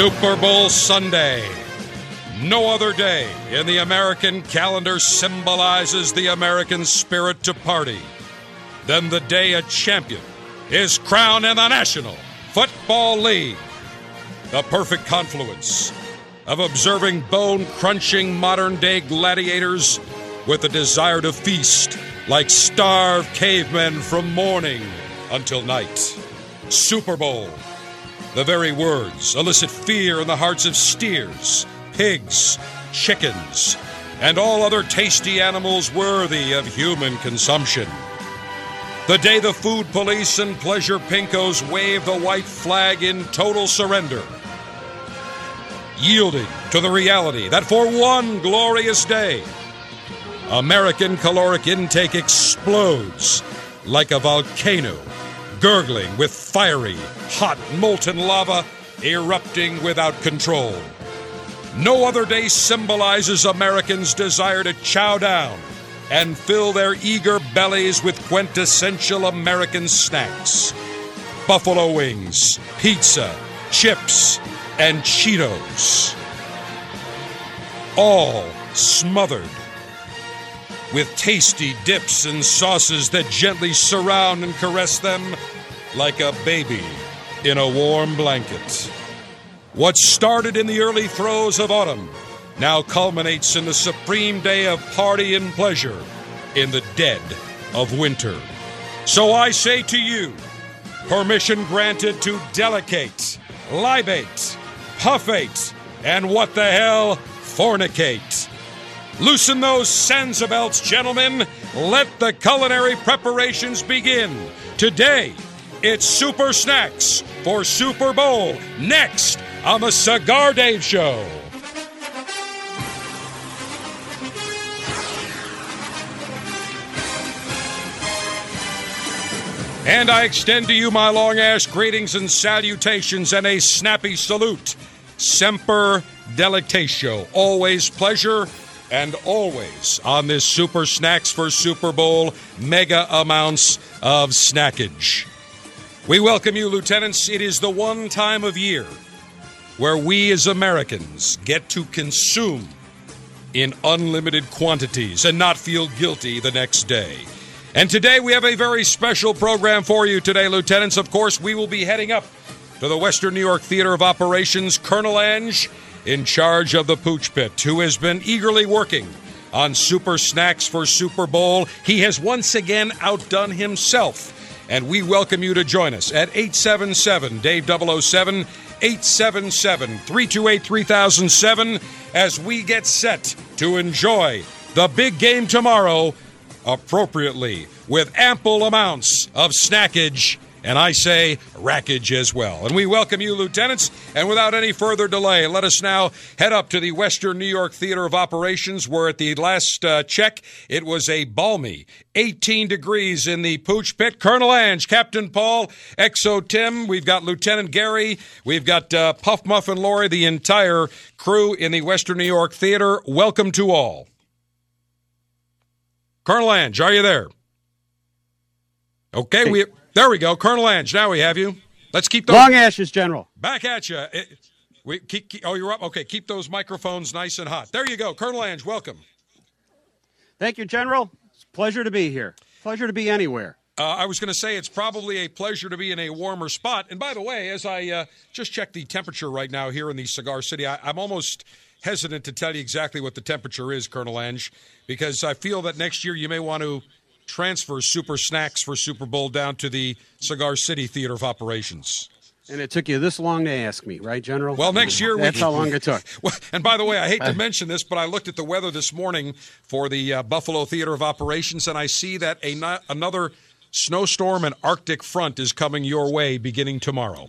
Super Bowl Sunday. No other day in the American calendar symbolizes the American spirit to party than the day a champion is crowned in the National Football League. The perfect confluence of observing bone crunching modern day gladiators with a desire to feast like starved cavemen from morning until night. Super Bowl. The very words elicit fear in the hearts of steers, pigs, chickens, and all other tasty animals worthy of human consumption. The day the food police and pleasure pinkos wave the white flag in total surrender yielding to the reality that for one glorious day, American caloric intake explodes like a volcano, gurgling with fiery, hot, molten lava erupting without control. No other day symbolizes Americans' desire to chow down and fill their eager bellies with quintessential American snacks buffalo wings, pizza, chips, and Cheetos. All smothered with tasty dips and sauces that gently surround and caress them like a baby in a warm blanket. What started in the early throes of autumn now culminates in the supreme day of party and pleasure in the dead of winter. So I say to you, permission granted to delecate, libate, puffate, and what the hell, fornicate. Loosen those Sansabelts, gentlemen. Let the culinary preparations begin. Today, it's Super Snacks for Super Bowl. Next on the Cigar Dave Show. And I extend to you my long ass greetings and salutations and a snappy salute Semper Delectatio. Always pleasure and always on this Super Snacks for Super Bowl mega amounts of snackage. We welcome you, Lieutenants. It is the one time of year where we as Americans get to consume in unlimited quantities and not feel guilty the next day. And today we have a very special program for you today, Lieutenants. Of course, we will be heading up to the Western New York Theater of Operations, Colonel Ange, in charge of the Pooch Pit, who has been eagerly working on Super Snacks for Super Bowl. He has once again outdone himself. And we welcome you to join us at 877 Dave 007, 877 328 3007, as we get set to enjoy the big game tomorrow appropriately with ample amounts of snackage and I say rackage as well. And we welcome you, lieutenants. And without any further delay, let us now head up to the Western New York Theater of Operations, where at the last uh, check, it was a balmy 18 degrees in the Pooch Pit. Colonel Ange, Captain Paul, Exo Tim, we've got Lieutenant Gary, we've got uh, Puff Muffin Lori, the entire crew in the Western New York Theater. Welcome to all. Colonel Ange, are you there? Okay, we there we go, Colonel Ange. Now we have you. Let's keep those long ashes, General. Back at you. It, we keep, keep, oh, you're up. Okay, keep those microphones nice and hot. There you go, Colonel Ange. Welcome. Thank you, General. It's a pleasure to be here. Pleasure to be anywhere. Uh, I was going to say it's probably a pleasure to be in a warmer spot. And by the way, as I uh, just checked the temperature right now here in the Cigar City, I, I'm almost hesitant to tell you exactly what the temperature is, Colonel Ange, because I feel that next year you may want to transfer Super Snacks for Super Bowl down to the Cigar City Theater of Operations. And it took you this long to ask me, right, General? Well, next year we That's how long it took. Well, and by the way, I hate to mention this, but I looked at the weather this morning for the uh, Buffalo Theater of Operations, and I see that a, another snowstorm and Arctic front is coming your way beginning tomorrow.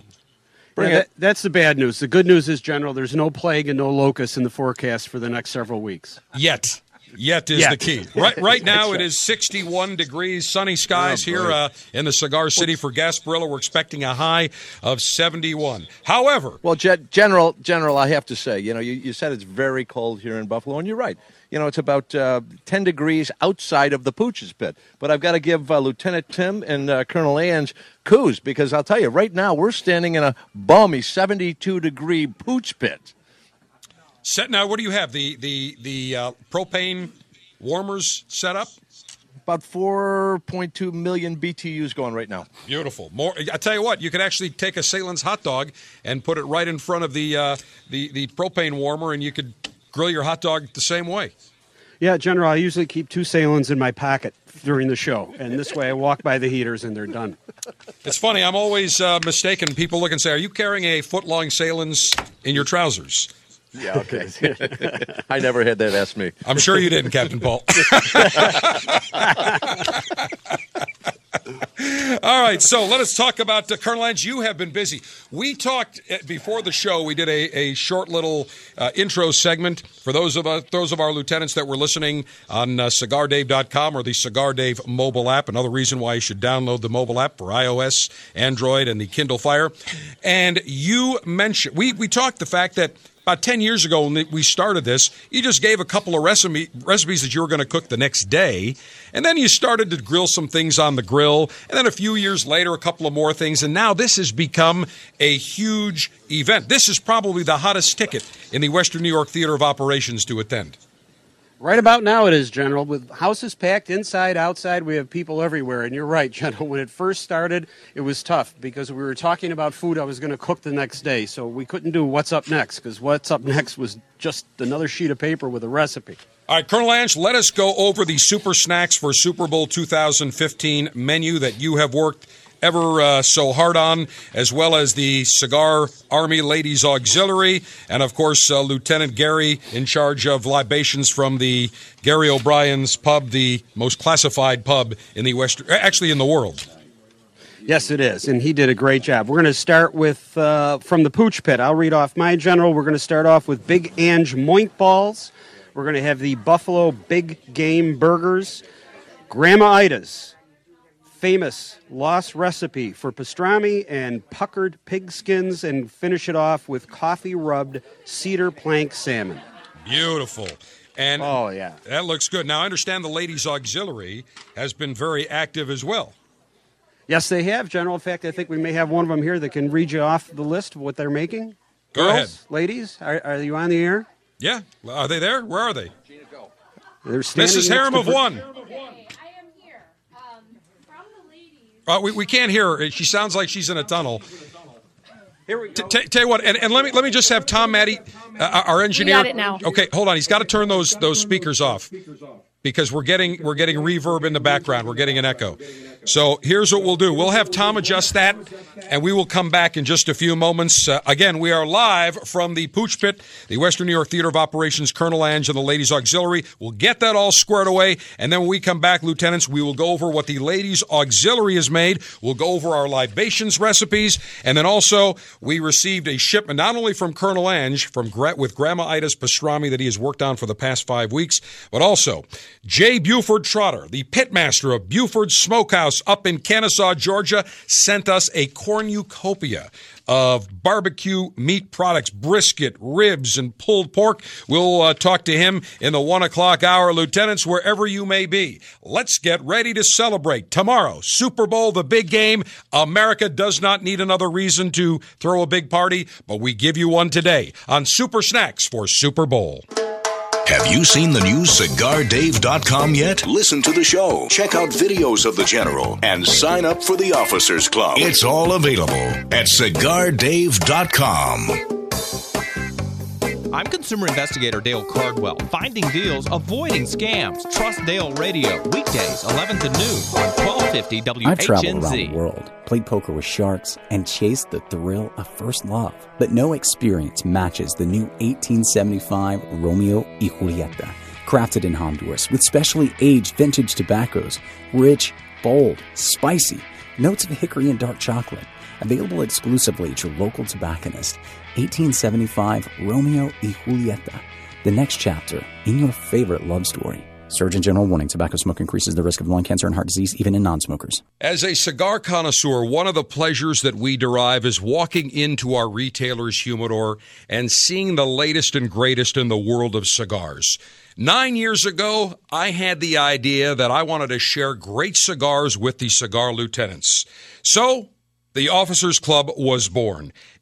Yeah, that- that's the bad news. The good news is, General, there's no plague and no locusts in the forecast for the next several weeks. Yet. Yet is the key. Right, right now it is 61 degrees, sunny skies Oh, here uh, in the Cigar City for Gasparilla. We're expecting a high of 71. However, Well, Gen- General, General, I have to say, you know, you, you said it's very cold here in Buffalo, and you're right. You know, it's about uh, 10 degrees outside of the Pooch's Pit. But I've got to give uh, Lieutenant Tim and uh, Colonel Ange coups because I'll tell you, right now we're standing in a balmy 72 degree Pooch Pit. Set now, what do you have? The the the uh, propane warmers set up. About 4.2 million BTUs going right now. Beautiful. More. I tell you what, you could actually take a Sahlen's hot dog and put it right in front of the uh, the the propane warmer, and you could grill your hot dog the same way. Yeah, General, I usually keep two Sahlen's in my pocket during the show, and this way I walk by the heaters and they're done. It's funny. I'm always uh, mistaken. People look and say, "Are you carrying a foot long Sahlen's in your trousers?" Yeah, okay. I never had that asked me. I'm sure you didn't, Captain Paul. All right, so let us talk about uh, Colonel Ange. You have been busy. We talked uh, before the show. We did a, a short little uh, intro segment for those of us, those of our lieutenants that were listening on uh, CigarDave.com or the Cigar Dave mobile app. Another reason why you should download the mobile app for iOS, Android, and the Kindle Fire. And you mentioned we we talked the fact that about 10 years ago when we started this, you just gave a couple of recipe, recipes that you were going to cook the next day. And then you started to grill some things on the grill. And then a few years later, a couple of more things. And now this has become a huge event. This is probably the hottest ticket in the Western New York Theater of Operations to attend. Right about now it is, General. With houses packed inside, outside, we have people everywhere. And you're right, General. When it first started, it was tough because we were talking about food I was going to cook the next day. So we couldn't do what's up next because what's up next was just another sheet of paper with a recipe. All right, Colonel Ange, let us go over the super snacks for Super Bowl 2015 menu that you have worked ever uh, so hard on, as well as the Cigar Army Ladies Auxiliary, and of course, uh, Lieutenant Gary in charge of libations from the Gary O'Brien's pub, the most classified pub in the Western, actually in the world. Yes, it is, and he did a great job. We're going to start with uh, from the Pooch Pit. I'll read off my general. We're going to start off with Big Ange Moink Balls. We're going to have the Buffalo Big Game Burgers, Grandma Ida's famous lost recipe for pastrami and puckered pig skins, and finish it off with coffee rubbed cedar plank salmon. Beautiful. And Oh yeah. that looks good. Now, I understand the Ladies Auxiliary has been very active as well. Yes, they have, General. In fact, I think we may have one of them here that can read you off the list of what they're making. Go Girls, ahead. ladies, are, are you on the air? Yeah. Are they there? Where are they? They're standing Mrs. Harem of One. I am here. Um, from the ladies. Uh, we, we can't hear her. She sounds like she's in a tunnel. Here we go. t- tell you what, and, and let me let me just have Tom Maddie, uh, our engineer. got it now. Okay, hold on. He's got to turn those those speakers off because we're getting we're getting reverb in the background. We're getting an echo. So here's what we'll do. We'll have Tom adjust that, and we will come back in just a few moments. Uh, again, we are live from the Pooch Pit, the Western New York Theater of Operations. Colonel Ange and the Ladies Auxiliary. We'll get that all squared away, and then when we come back, lieutenants, we will go over what the Ladies Auxiliary has made. We'll go over our libations recipes, and then also we received a shipment not only from Colonel Ange from with Grandma Ida's pastrami that he has worked on for the past five weeks, but also Jay Buford Trotter, the pitmaster of Buford Smokehouse up in Kennesaw, Georgia, sent us a cornucopia of barbecue meat products, brisket, ribs, and pulled pork. We'll uh, talk to him in the one o'clock hour. Lieutenants, wherever you may be, let's get ready to celebrate tomorrow. Super Bowl, the big game. America does not need another reason to throw a big party, but we give you one today on Super Snacks for Super Bowl. Have you seen the new CigarDave.com yet? Listen to the show, check out videos of the General, and sign up for the Officers Club. It's all available at CigarDave.com. I'm consumer investigator Dale Cardwell. Finding deals, avoiding scams. Trust Dale Radio. Weekdays, 11 to noon on 1250 WHNZ. I've traveled around the world, played poker with sharks, and chased the thrill of first love. But no experience matches the new 1875 Romeo y Julieta. Crafted in Honduras with specially aged vintage tobaccos, rich, bold, spicy, notes of hickory and dark chocolate. Available exclusively to local tobacconist. 1875 Romeo y Julieta. The next chapter in your favorite love story. Surgeon General warning tobacco smoke increases the risk of lung cancer and heart disease even in non smokers. As a cigar connoisseur, one of the pleasures that we derive is walking into our retailer's humidor and seeing the latest and greatest in the world of cigars. Nine years ago, I had the idea that I wanted to share great cigars with the cigar lieutenants. So, the Officers Club was born.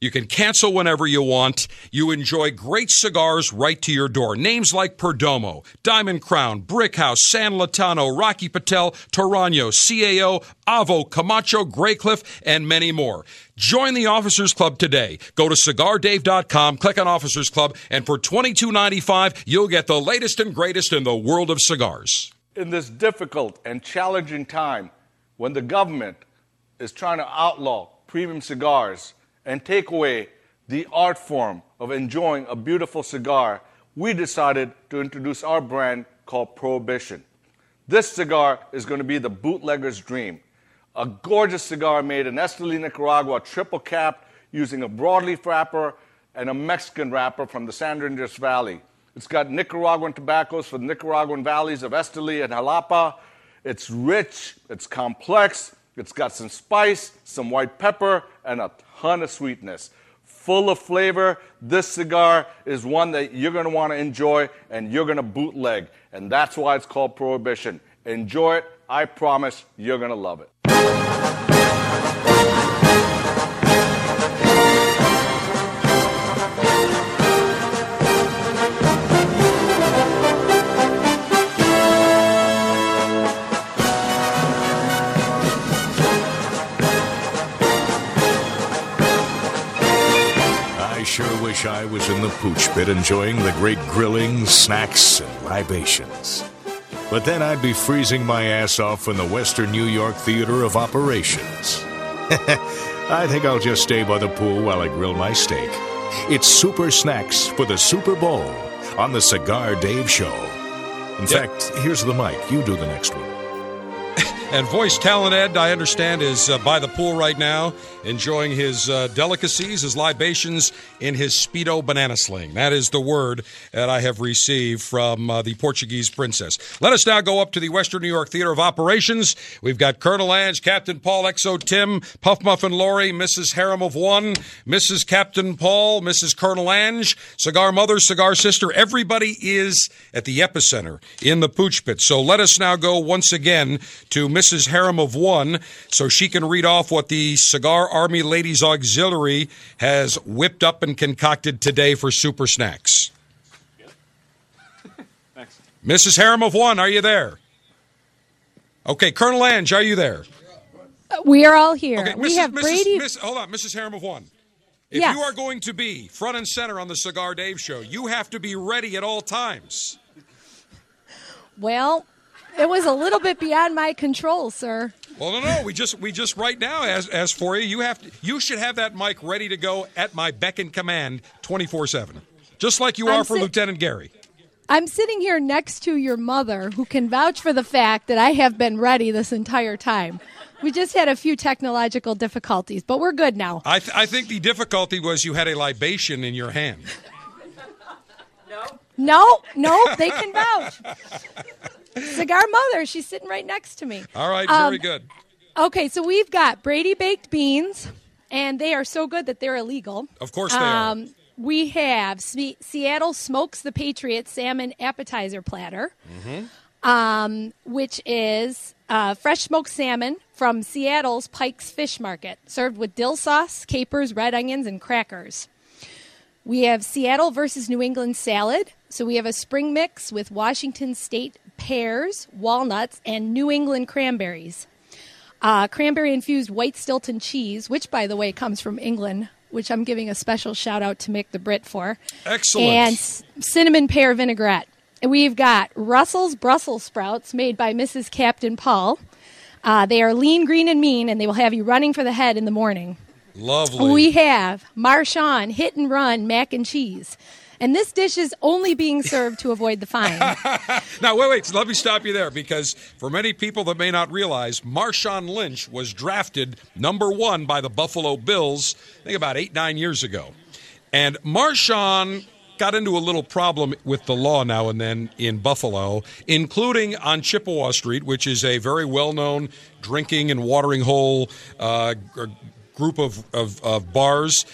You can cancel whenever you want. You enjoy great cigars right to your door. Names like Perdomo, Diamond Crown, Brickhouse, San Lotano, Rocky Patel, Torano, CAO, Avo, Camacho, Graycliff, and many more. Join the Officers Club today. Go to cigardave.com, click on Officers Club, and for $22.95, you'll get the latest and greatest in the world of cigars. In this difficult and challenging time, when the government is trying to outlaw premium cigars, and take away the art form of enjoying a beautiful cigar, we decided to introduce our brand called Prohibition. This cigar is going to be the bootlegger's dream. A gorgeous cigar made in Esteli, Nicaragua, triple capped using a broadleaf wrapper and a Mexican wrapper from the San Andreas Valley. It's got Nicaraguan tobaccos from the Nicaraguan valleys of Esteli and Jalapa. It's rich, it's complex, it's got some spice, some white pepper, and a ton of sweetness. Full of flavor. This cigar is one that you're going to want to enjoy and you're going to bootleg. And that's why it's called Prohibition. Enjoy it. I promise you're going to love it. Wish I was in the pooch pit enjoying the great grilling, snacks, and libations. But then I'd be freezing my ass off in the Western New York Theater of Operations. I think I'll just stay by the pool while I grill my steak. It's Super Snacks for the Super Bowl on the Cigar Dave Show. In Yep. fact, here's the mic. You do the next one. And voice talent Ed, I understand, is uh, by the pool right now, enjoying his uh, delicacies, his libations in his Speedo banana sling. That is the word that I have received from uh, the Portuguese princess. Let us now go up to the Western New York Theater of Operations. We've got Colonel Ange, Captain Paul, Exo Tim, Puff Muffin Lori, Mrs. Harem of One, Mrs. Captain Paul, Mrs. Colonel Ange, Cigar Mother, Cigar Sister. Everybody is at the epicenter in the Pooch Pit. So let us now go once again to Mrs. Harem of One so she can read off what the Cigar Army Ladies Auxiliary has whipped up and concocted today for Super Snacks. Mrs. Harem of One, are you there? Okay, Colonel Ange, are you there? Uh, we are all here. Okay, we Mrs. have Mrs. Brady. Miss, hold on, Mrs. Harem of One. If Yes. you are going to be front and center on the Cigar Dave show, you have to be ready at all times. Well, it was a little bit beyond my control, sir. Well, no, no, we just we just right now as as for you, you have to, you should have that mic ready to go at my beck and command, twenty four seven, just like you I'm are for si- Lieutenant Gary. I'm sitting here next to your mother, who can vouch for the fact that I have been ready this entire time. We just had a few technological difficulties, but we're good now. I th- I think the difficulty was you had a libation in your hand. No, no, no, they can vouch. Cigar Mother, she's sitting right next to me. All right, Um, very good. Okay, so we've got Brady baked beans, and they are so good that they're illegal. Of course they are. Um, we have Se- Seattle Smokes the Patriot Salmon Appetizer Platter, um, which is uh, fresh smoked salmon from Seattle's Pike's Fish Market, served with dill sauce, capers, red onions, and crackers. We have Seattle versus New England salad. So we have a spring mix with Washington State pears, walnuts, and New England cranberries. Uh, cranberry infused white Stilton cheese, which, by the way, comes from England, which I'm giving a special shout out to Mick the Brit for. Excellent. And s- cinnamon pear vinaigrette. And We've got Russell's Brussels sprouts made by Mrs. Captain Paul. Uh, they are lean, green, and mean, and they will have you running for the head in the morning. Lovely. We have Marshawn hit and run mac and cheese. And this dish is only being served to avoid the fine. Now, wait, wait. Let me stop you there because for many people that may not realize, Marshawn Lynch was drafted number one by the Buffalo Bills, I think about eight, nine years ago. And Marshawn got into a little problem with the law now and then in Buffalo, including on Chippewa Street, which is a very well known drinking and watering hole uh, group of, of, of bars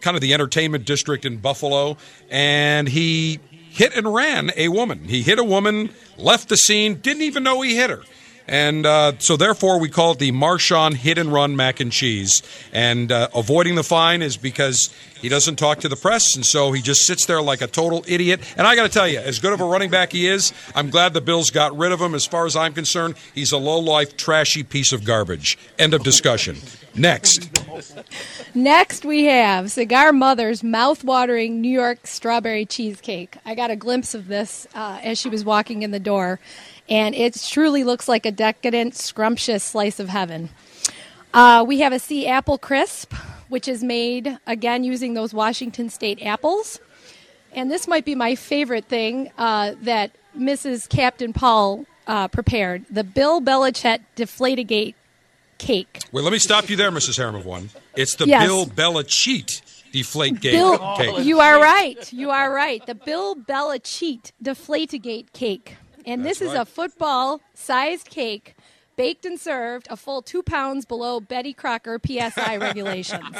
kind of the entertainment district in Buffalo, and he hit and ran a woman. He hit a woman, left the scene, didn't even know he hit her. And uh, so, therefore, we call it the Marshawn hit and run mac and cheese. And uh, avoiding the fine is because he doesn't talk to the press, and so he just sits there like a total idiot. And I got to tell you, as good of a running back he is, I'm glad the Bills got rid of him. As far as I'm concerned, he's a low life, trashy piece of garbage. End of discussion. Next. Next, we have Cigar Mother's mouth-watering New York strawberry cheesecake. I got a glimpse of this uh, as she was walking in the door, and it truly looks like a decadent, scrumptious slice of heaven. Uh, we have a sea apple crisp, which is made again using those Washington State apples. And this might be my favorite thing uh, that Mrs. Captain Paul uh, prepared: the Bill Belichick Deflategate cake. Wait, let me stop you there, Mrs. Harem of One. It's the Yes. Bill Belichick deflate gate Bill, cake. you are right. You are right. The Bill Belichick Deflategate cake, and this That's is right. a football-sized cake, baked and served a full two pounds below Betty Crocker PSI regulations.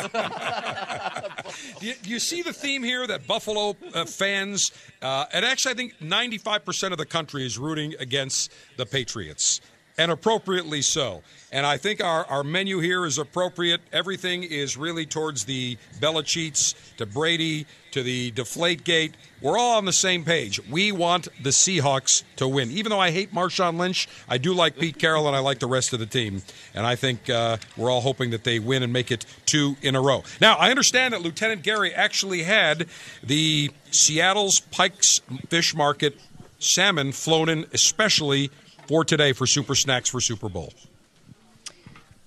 Do you, you see the theme here that Buffalo uh, fans, uh, and actually I think 95% of the country is rooting against the Patriots, and appropriately so. And I think our, our menu here is appropriate. Everything is really towards the Belichick's, to Brady, to the Deflate Gate. We're all on the same page. We want the Seahawks to win. Even though I hate Marshawn Lynch, I do like Pete Carroll and I like the rest of the team. And I think uh, we're all hoping that they win and make it two in a row. Now, I understand that Lieutenant Gary actually had the Seattle's Pike's Fish Market salmon flown in especially for today for Super Snacks for Super Bowl.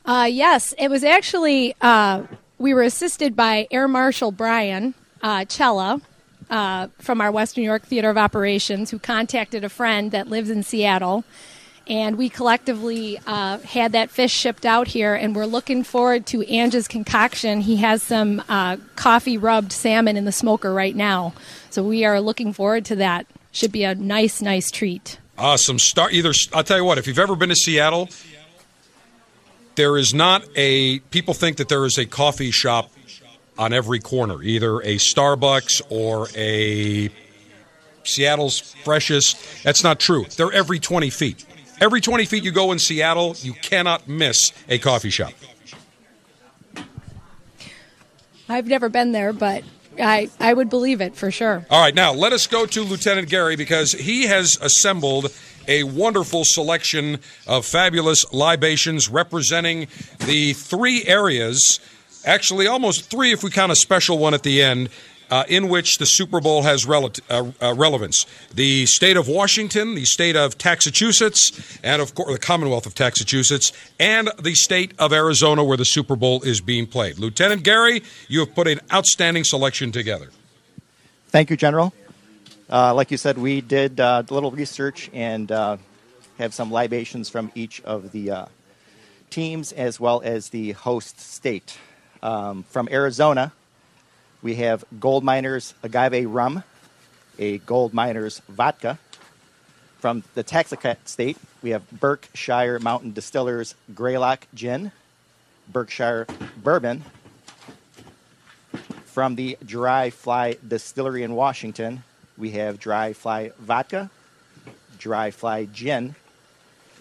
Uh, yes, it was actually, uh, we were assisted by Air Marshal Brian uh, Cella uh, from our West New York Theater of Operations, who contacted a friend that lives in Seattle. And we collectively uh, had that fish shipped out here, and we're looking forward to Ange's concoction. He has some uh, coffee rubbed salmon in the smoker right now. So we are looking forward to that. Should be a nice, nice treat. Awesome. Start either. I'll tell you what. If you've ever been to Seattle, there is not a. People think that there is a coffee shop on every corner, either a Starbucks or a Seattle's freshest. That's not true. They're every 20 feet. Every 20 feet you go in Seattle, you cannot miss a coffee shop. I've never been there, but I, I would believe it for sure. All right, now let us go to Lieutenant Gary because he has assembled a wonderful selection of fabulous libations representing the three areas, actually almost three if we count a special one at the end, uh, in which the Super Bowl has rel- uh, uh, relevance. The state of Washington, the state of Massachusetts, and of course the Commonwealth of Massachusetts, and the state of Arizona where the Super Bowl is being played. Lieutenant Gary, you have put an outstanding selection together. Thank you, General. Uh, like you said, we did uh, a little research and uh, have some libations from each of the teams as well as the host state. Um, from Arizona, we have Gold Miners Agave Rum, a Gold Miners Vodka. From the Texacat state, we have Berkshire Mountain Distillers Greylock Gin, Berkshire Bourbon. From the Dry Fly Distillery in Washington, we have Dry Fly Vodka, Dry Fly Gin,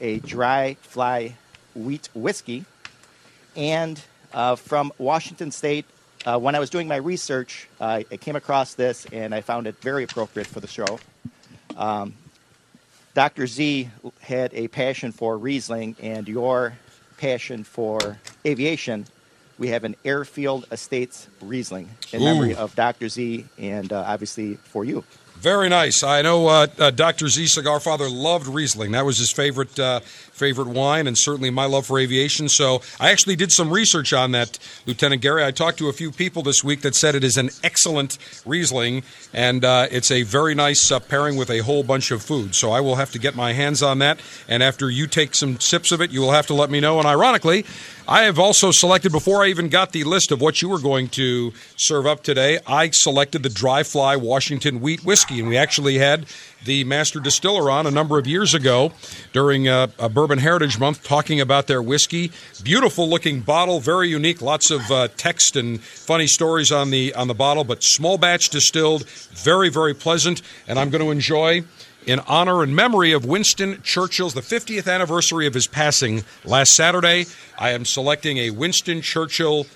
a Dry Fly Wheat Whiskey, and uh, from Washington State, uh, when I was doing my research, uh, I came across this and I found it very appropriate for the show. Um, Dr. Z had a passion for Riesling, and your passion for aviation. We have an Airfield Estates Riesling in Ooh. memory of Dr. Z and uh, obviously for you. Very nice. I know uh, uh, Dr. Z Cigar Father loved Riesling. That was his favorite uh, favorite wine, and certainly my love for aviation. So I actually did some research on that, Lieutenant Gary. I talked to a few people this week that said it is an excellent Riesling, and uh, it's a very nice uh, pairing with a whole bunch of food. So I will have to get my hands on that, and after you take some sips of it, you will have to let me know. And ironically, I have also selected, before I even got the list of what you were going to serve up today, I selected the Dry Fly Washington Wheat Whiskey. And we actually had the master distiller on a number of years ago during uh, a Bourbon Heritage Month talking about their whiskey. Beautiful looking bottle, very unique. Lots of uh, text and funny stories on the on the bottle, but small batch distilled, very very pleasant. And I'm going to enjoy in honor and memory of Winston Churchill's the 50th anniversary of his passing last Saturday. I am selecting a Winston Churchill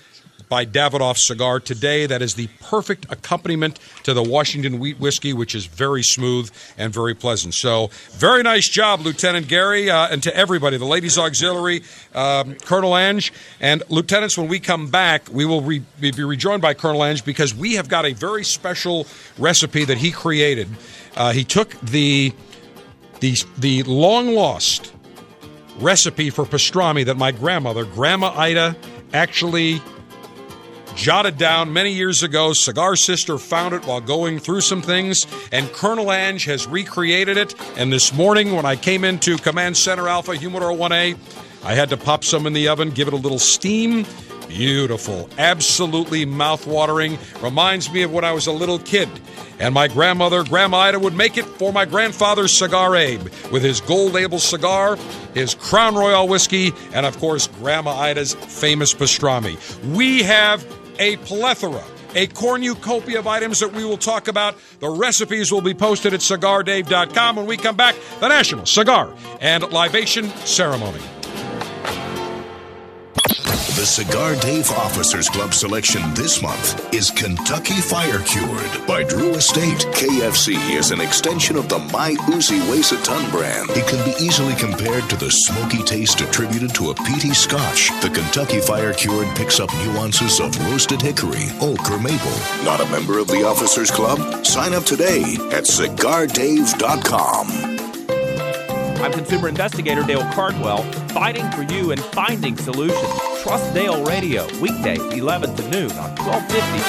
by Davidoff cigar today. That is the perfect accompaniment to the Washington wheat whiskey, which is very smooth and very pleasant. So, very nice job, Lieutenant Gary, uh, and to everybody, the Ladies Auxiliary, um, Colonel Ange, and lieutenants. When we come back, we will re- be rejoined by Colonel Ange because we have got a very special recipe that he created. Uh, he took the the the long lost recipe for pastrami that my grandmother, Grandma Ida, actually jotted down many years ago. Cigar Sister found it while going through some things, and Colonel Ange has recreated it. And this morning, when I came into Command Center Alpha Humidor 1A, I had to pop some in the oven, give it a little steam. Beautiful, absolutely mouth-watering. Reminds me of when I was a little kid, and my grandmother, Grandma Ida, would make it for my grandfather's Cigar Abe with his gold label cigar, his Crown Royal whiskey, and of course, Grandma Ida's famous pastrami. We have a plethora, a cornucopia of items that we will talk about. The recipes will be posted at cigardave.com when we come back. The National Cigar and Libation Ceremony. The Cigar Dave Officers Club selection this month is Kentucky Fire Cured by Drew Estate. KFC is an extension of the My Uzi Weighs a Ton brand. It can be easily compared to the smoky taste attributed to a peaty scotch. The Kentucky Fire Cured picks up nuances of roasted hickory, oak, or maple. Not a member of the Officers Club? Sign up today at cigardave.com. I'm consumer investigator Dale Cardwell, fighting for you and finding solutions. Trust Dale Radio, weekdays 11 to noon on 1250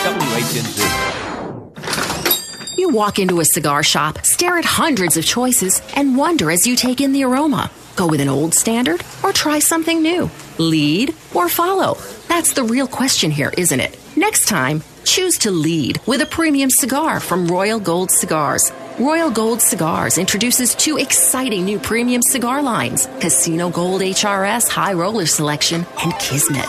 WHNZ. You walk into a cigar shop, stare at hundreds of choices, and wonder as you take in the aroma. Go with an old standard or try something new? Lead or follow? That's the real question here, isn't it? Next time, choose to lead with a premium cigar from Royal Gold Cigars. Royal Gold Cigars introduces two exciting new premium cigar lines Casino Gold HRS High Roller Selection and Kismet.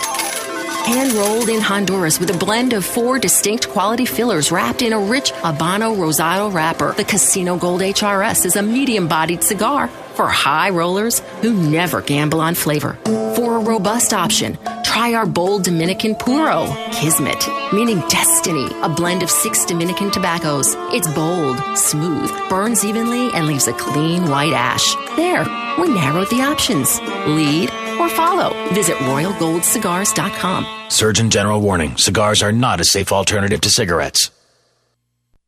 Hand rolled in Honduras with a blend of four distinct quality fillers wrapped in a rich Habano Rosado wrapper. The Casino Gold HRS is a medium bodied cigar for high rollers who never gamble on flavor. For a robust option, try our bold Dominican Puro, Kismet, meaning destiny, a blend of six Dominican tobaccos. It's bold, smooth, burns evenly, and leaves a clean white ash. There, we narrowed the options. Lead or follow. Visit royalgoldcigars.com. Surgeon General warning cigars are not a safe alternative to cigarettes.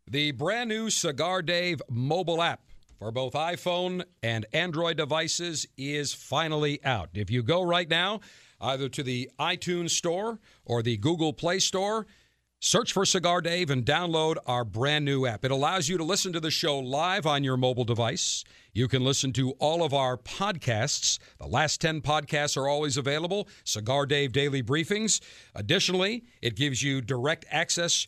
The brand new Cigar Dave mobile app for both iPhone and Android devices is finally out. If you go right now, either to the iTunes Store or the Google Play Store, search for Cigar Dave and download our brand new app. It allows you to listen to the show live on your mobile device. You can listen to all of our podcasts. The last 10 podcasts are always available. Cigar Dave Daily Briefings. Additionally, it gives you direct access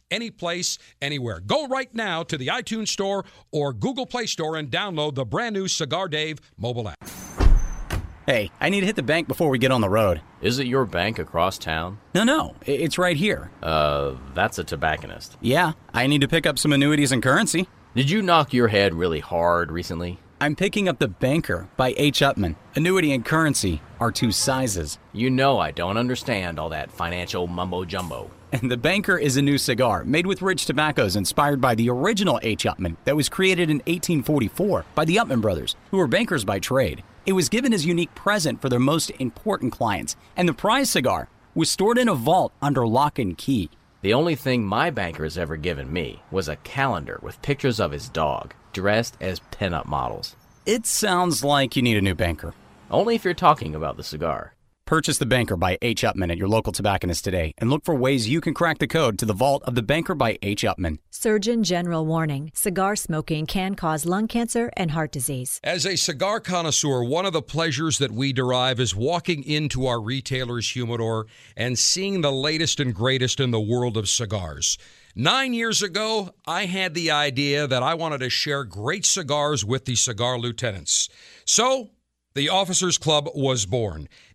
any place, anywhere. Go right now to the iTunes Store or Google Play Store and download the brand new Cigar Dave mobile app. Hey, I need to hit the bank before we get on the road. Is it your bank across town? No, no, it's right here. Uh, that's a tobacconist. Yeah, I need to pick up some annuities and currency. Did you knock your head really hard recently? I'm picking up The Banker by H. Upmann. Annuity and currency are two sizes. You know I don't understand all that financial mumbo jumbo. And The Banker is a new cigar made with rich tobaccos inspired by the original H. Upmann that was created in 1844 by the Upmann brothers, who were bankers by trade. It was given as a unique present for their most important clients, and the prize cigar was stored in a vault under lock and key. The only thing my banker has ever given me was a calendar with pictures of his dog, dressed as pinup models. It sounds like you need a new banker. Only if you're talking about the cigar. Purchase The Banker by H. Upmann at your local tobacconist today and look for ways you can crack the code to the vault of The Banker by H. Upmann. Surgeon General warning cigar smoking can cause lung cancer and heart disease. As a cigar connoisseur, one of the pleasures that we derive is walking into our retailer's humidor and seeing the latest and greatest in the world of cigars. Nine years ago, I had the idea that I wanted to share great cigars with the cigar lieutenants. So, the Officers Club was born.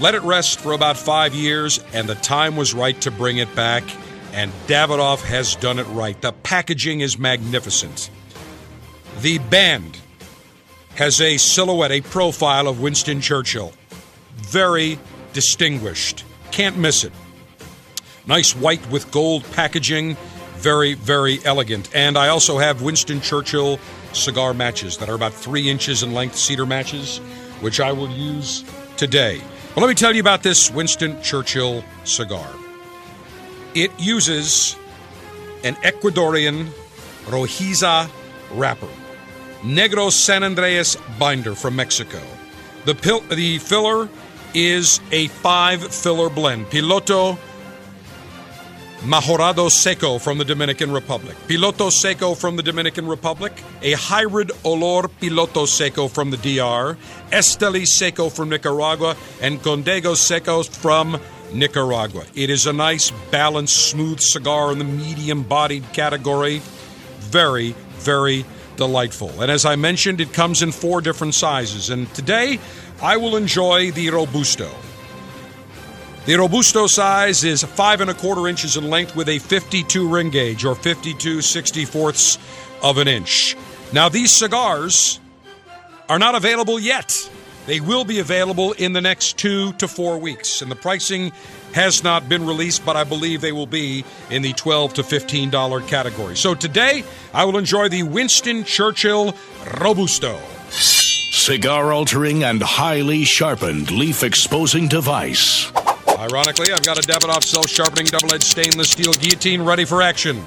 let it rest for about five years, and the time was right to bring it back. And Davidoff has done it right. The packaging is magnificent. The band has a silhouette, a profile of Winston Churchill. Very distinguished. Can't miss it. Nice white with gold packaging. Very, very elegant. And I also have Winston Churchill cigar matches that are about three inches in length, cedar matches, which I will use today. Well, let me tell you about this Winston Churchill cigar. It uses an Ecuadorian Rojiza wrapper, Negro San Andreas binder from Mexico. The, the filler is a five filler blend. Piloto Mejorado Seco from the Dominican Republic. Piloto Seco from the Dominican Republic. A hybrid Olor Piloto Seco from the DR. Esteli Seco from Nicaragua. And Condega Seco from Nicaragua. It is a nice, balanced, smooth cigar in the medium bodied category. Very, very delightful. And as I mentioned, it comes in four different sizes. And today, I will enjoy the Robusto. The Robusto size is five and a quarter inches in length with a 52 ring gauge or 52 64ths of an inch. Now, these cigars are not available yet. They will be available in the next two to four weeks, and the pricing has not been released, but I believe they will be in the 12 to $15 category. So today, I will enjoy the Winston Churchill Robusto. Cigar altering and highly sharpened leaf exposing device. Ironically, I've got a Davidoff self sharpening double edged stainless steel guillotine ready for action.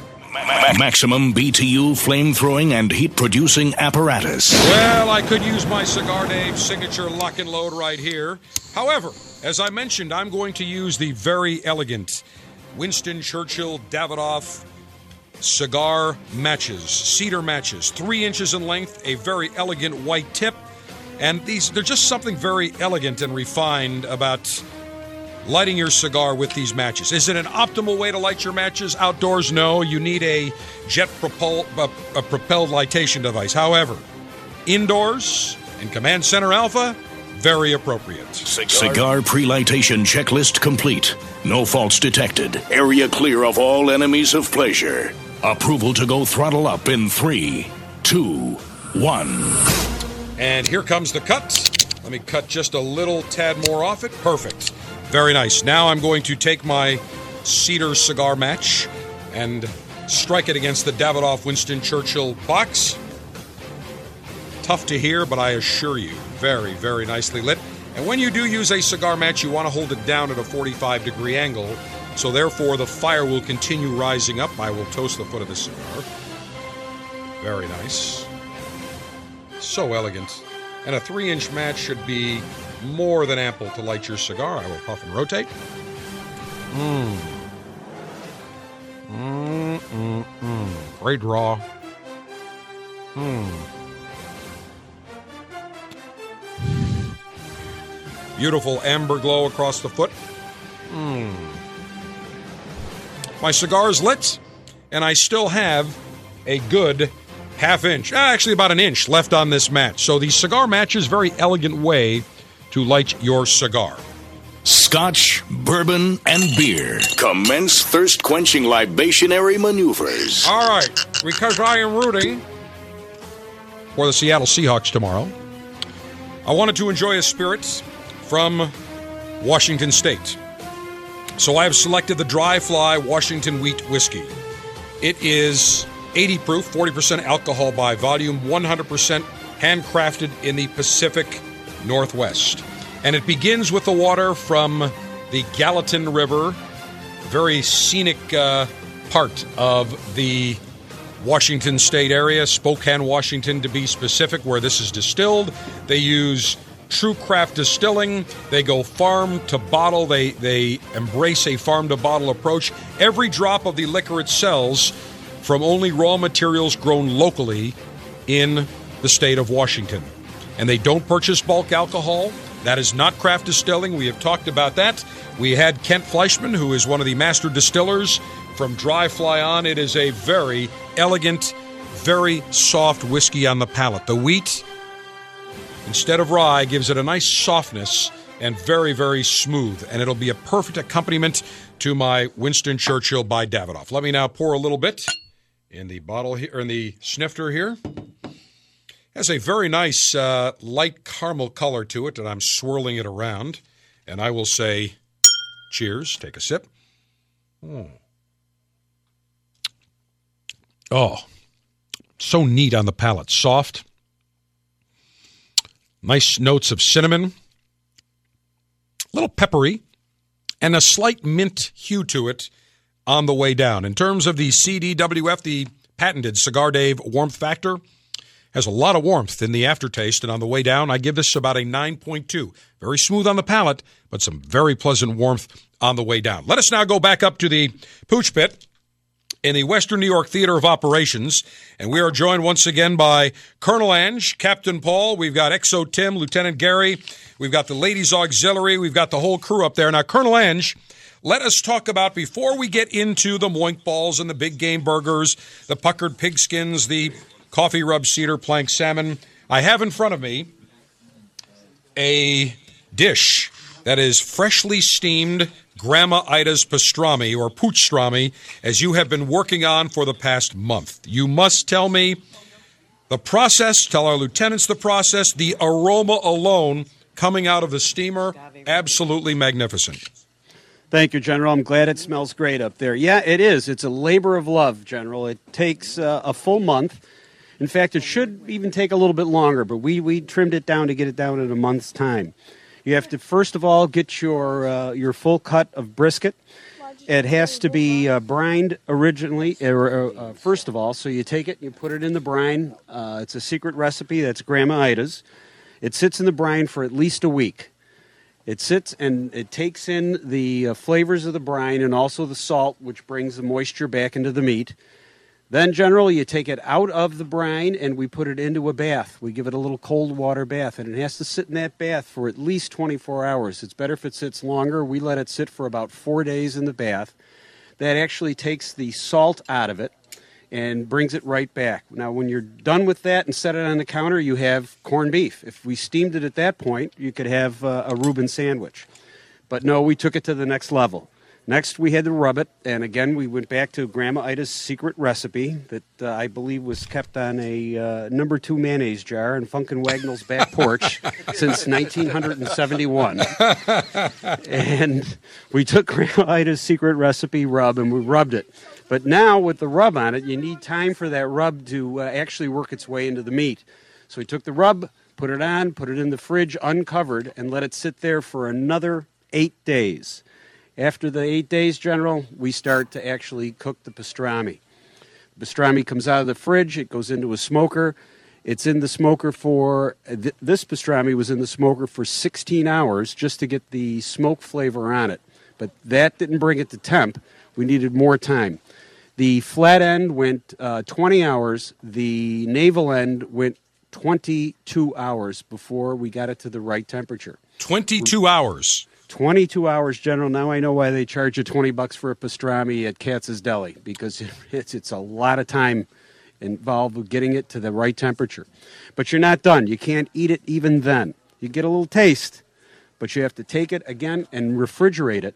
Maximum BTU flame throwing and heat producing apparatus. Well, I could use my Cigar Dave signature lock and load right here. However, as I mentioned, I'm going to use the very elegant Winston Churchill Davidoff cigar matches, cedar matches, three inches in length, a very elegant white tip. And these, they're just something very elegant and refined about lighting your cigar with these matches. Is it an optimal way to light your matches outdoors? No, you need a jet propel, uh, a propelled lightation device. However, indoors in Command Center Alpha, very appropriate. Cigar pre-lightation checklist complete. No faults detected. Area clear of all enemies of pleasure. Approval to go throttle up in three, two, one. And here comes the cut. Let me cut just a little tad more off it. Perfect. Very nice. Now I'm going to take my cedar cigar match and strike it against the Davidoff Winston Churchill box. Tough to hear, but I assure you, very, very nicely lit. And when you do use a cigar match, you want to hold it down at a 45 degree angle. So therefore, the fire will continue rising up. I will toast the foot of the cigar. Very nice. So elegant. And a three inch match should be more than ample to light your cigar. I will puff and rotate. Mmm. Mmm, mmm, mmm. Great draw. Mmm. Beautiful amber glow across the foot. Mmm. My cigar is lit, and I still have a good half inch, actually about an inch left on this match. So the cigar match is a very elegant way to light your cigar. Scotch, bourbon, and beer. Commence thirst quenching libationary maneuvers. All right, because I am rooting for the Seattle Seahawks tomorrow, I wanted to enjoy a spirit from Washington State. So I have selected the Dry Fly Washington Wheat Whiskey. It is 80 proof, 40% alcohol by volume, 100% handcrafted in the Pacific Northwest. And it begins with the water from the Gallatin River, very scenic uh, part of the Washington State area, Spokane, Washington to be specific, where this is distilled. They use True Craft Distilling. They go farm to bottle. They they embrace a farm to bottle approach. Every drop of the liquor it sells from only raw materials grown locally in the state of Washington. And they don't purchase bulk alcohol. That is not craft distilling. We have talked about that. We had Kent Fleischmann, who is one of the master distillers from Dry Fly on. It is a very elegant, very soft whiskey on the palate. The wheat, instead of rye, gives it a nice softness and very, very smooth. And it'll be a perfect accompaniment to my Winston Churchill by Davidoff. Let me now pour a little bit in the bottle here, in the snifter here. Has a very nice uh, light caramel color to it, and I'm swirling it around. And I will say, cheers. Take a sip. Oh, oh so neat on the palate. Soft. Nice notes of cinnamon. A little peppery. And a slight mint hue to it on the way down. In terms of the CDWF, the patented Cigar Dave warmth factor, has a lot of warmth in the aftertaste, and on the way down, I give this about a 9.2. Very smooth on the palate, but some very pleasant warmth on the way down. Let us now go back up to the Pooch Pit in the Western New York Theater of Operations, and we are joined once again by Colonel Ange, Captain Paul. We've got XO Tim, Lieutenant Gary. We've got the Ladies Auxiliary. We've got the whole crew up there. Now, Colonel Ange, let us talk about before we get into the moink balls and the big game burgers, the puckered pigskins, the coffee rub cedar plank salmon. I have in front of me a dish that is freshly steamed Grandma Ida's pastrami or poochstrami, as you have been working on for the past month. You must tell me the process, tell our lieutenants the process, the aroma alone coming out of the steamer, absolutely magnificent. Thank you, General. I'm glad it smells great up there. Yeah, it is. It's a labor of love, General. It takes uh, a full month. In fact, it should even take a little bit longer, but we, we trimmed it down to get it down in a month's time. You have to first of all get your uh, your full cut of brisket. It has to be uh, brined originally, or, uh, first of all. So you take it, you put it in the brine. Uh, it's a secret recipe. That's Grandma Ida's. It sits in the brine for at least a week. It sits and it takes in the uh, flavors of the brine and also the salt, which brings the moisture back into the meat. Then, General, you take it out of the brine and we put it into a bath. We give it a little cold water bath, and it has to sit in that bath for at least 24 hours. It's better if it sits longer. We let it sit for about four days in the bath. That actually takes the salt out of it and brings it right back. Now, when you're done with that and set it on the counter, you have corned beef. If we steamed it at that point, you could have uh, a Reuben sandwich. But no, we took it to the next level. Next, we had to rub it, and again, we went back to Grandma Ida's secret recipe that uh, I believe was kept on a uh, number two mayonnaise jar in Funk and Wagnalls' back porch since 1971. and we took Grandma Ida's secret recipe rub and we rubbed it. But now, with the rub on it, you need time for that rub to uh, actually work its way into the meat. So we took the rub, put it on, put it in the fridge uncovered, and let it sit there for another eight days. After the eight days, General, we start to actually cook the pastrami. The pastrami comes out of the fridge, it goes into a smoker. It's in the smoker for, th- this pastrami was in the smoker for 16 hours just to get the smoke flavor on it. But that didn't bring it to temp. We needed more time. The flat end went uh, 20 hours, the navel end went 22 hours before we got it to the right temperature. 22 hours. 22 hours, General. Now I know why they charge you 20 bucks for a pastrami at Katz's Deli because it's it's a lot of time involved with getting it to the right temperature. But you're not done. You can't eat it even then. You get a little taste, but you have to take it again and refrigerate it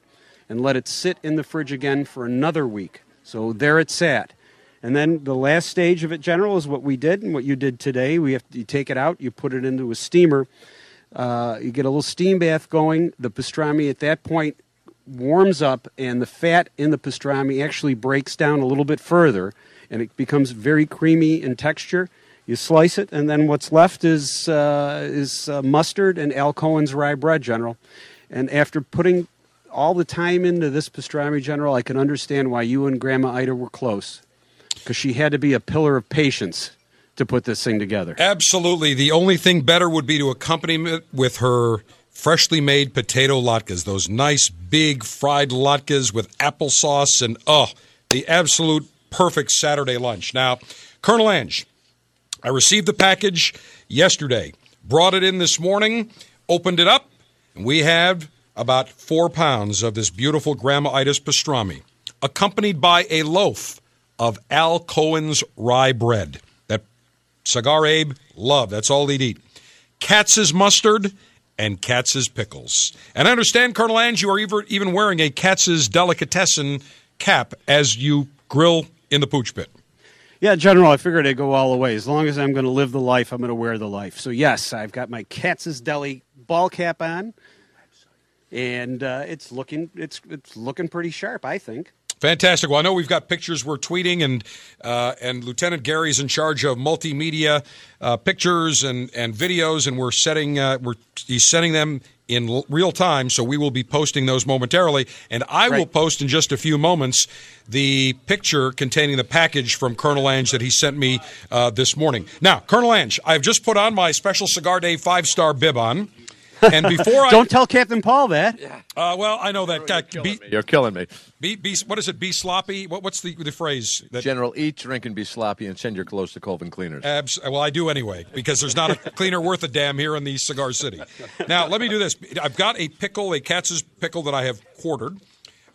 and let it sit in the fridge again for another week. So there it sat. And then the last stage of it, General, is what we did and what you did today. We have to, you take it out, you put it into a steamer, uh, you get a little steam bath going. The pastrami at that point warms up, and the fat in the pastrami actually breaks down a little bit further, and it becomes very creamy in texture. You slice it, and then what's left is uh, is uh, mustard and Al Cohen's rye bread, General. And after putting all the time into this pastrami, General, I can understand why you and Grandma Ida were close, because she had to be a pillar of patience to put this thing together. Absolutely. The only thing better would be to accompany it with her freshly made potato latkes, those nice big fried latkes with applesauce and oh, the absolute perfect Saturday lunch. Now, Colonel Ange, I received the package yesterday, brought it in this morning, opened it up, and we have about four pounds of this beautiful Grandma Ida's pastrami, accompanied by a loaf of Al Cohen's rye bread. Cigar Abe love. That's all he'd eat. Katz's mustard and Katz's pickles. And I understand, Colonel Ange, you are even wearing a Katz's delicatessen cap as you grill in the pooch pit. Yeah, General, I figured I'd go all the way. As long as I'm going to live the life, I'm going to wear the life. So, yes, I've got my Katz's Deli ball cap on, and uh, it's looking it's it's looking pretty sharp, I think. Fantastic. Well, I know we've got pictures we're tweeting, and uh, and Lieutenant Gary's in charge of multimedia uh, pictures and, and videos, and we're setting uh, we're he's sending them in l- real time, so we will be posting those momentarily. And I will post in just a few moments the picture containing the package from Colonel Ange that he sent me uh, this morning. Now, Colonel Ange, I've just put on my special Cigar Dave five star bib on. And before I Don't tell Captain Paul that. uh, well, I know that. Uh, be, You're killing me. be, be, what is it? Be sloppy. What, what's the the phrase? That, General, eat, drink, and be sloppy, and send your clothes to Colvin Cleaners. Abs- well, I do anyway because there's not a cleaner worth a damn here in the Cigar City. Now, let me do this. I've got a pickle, a Katz's pickle that I have quartered.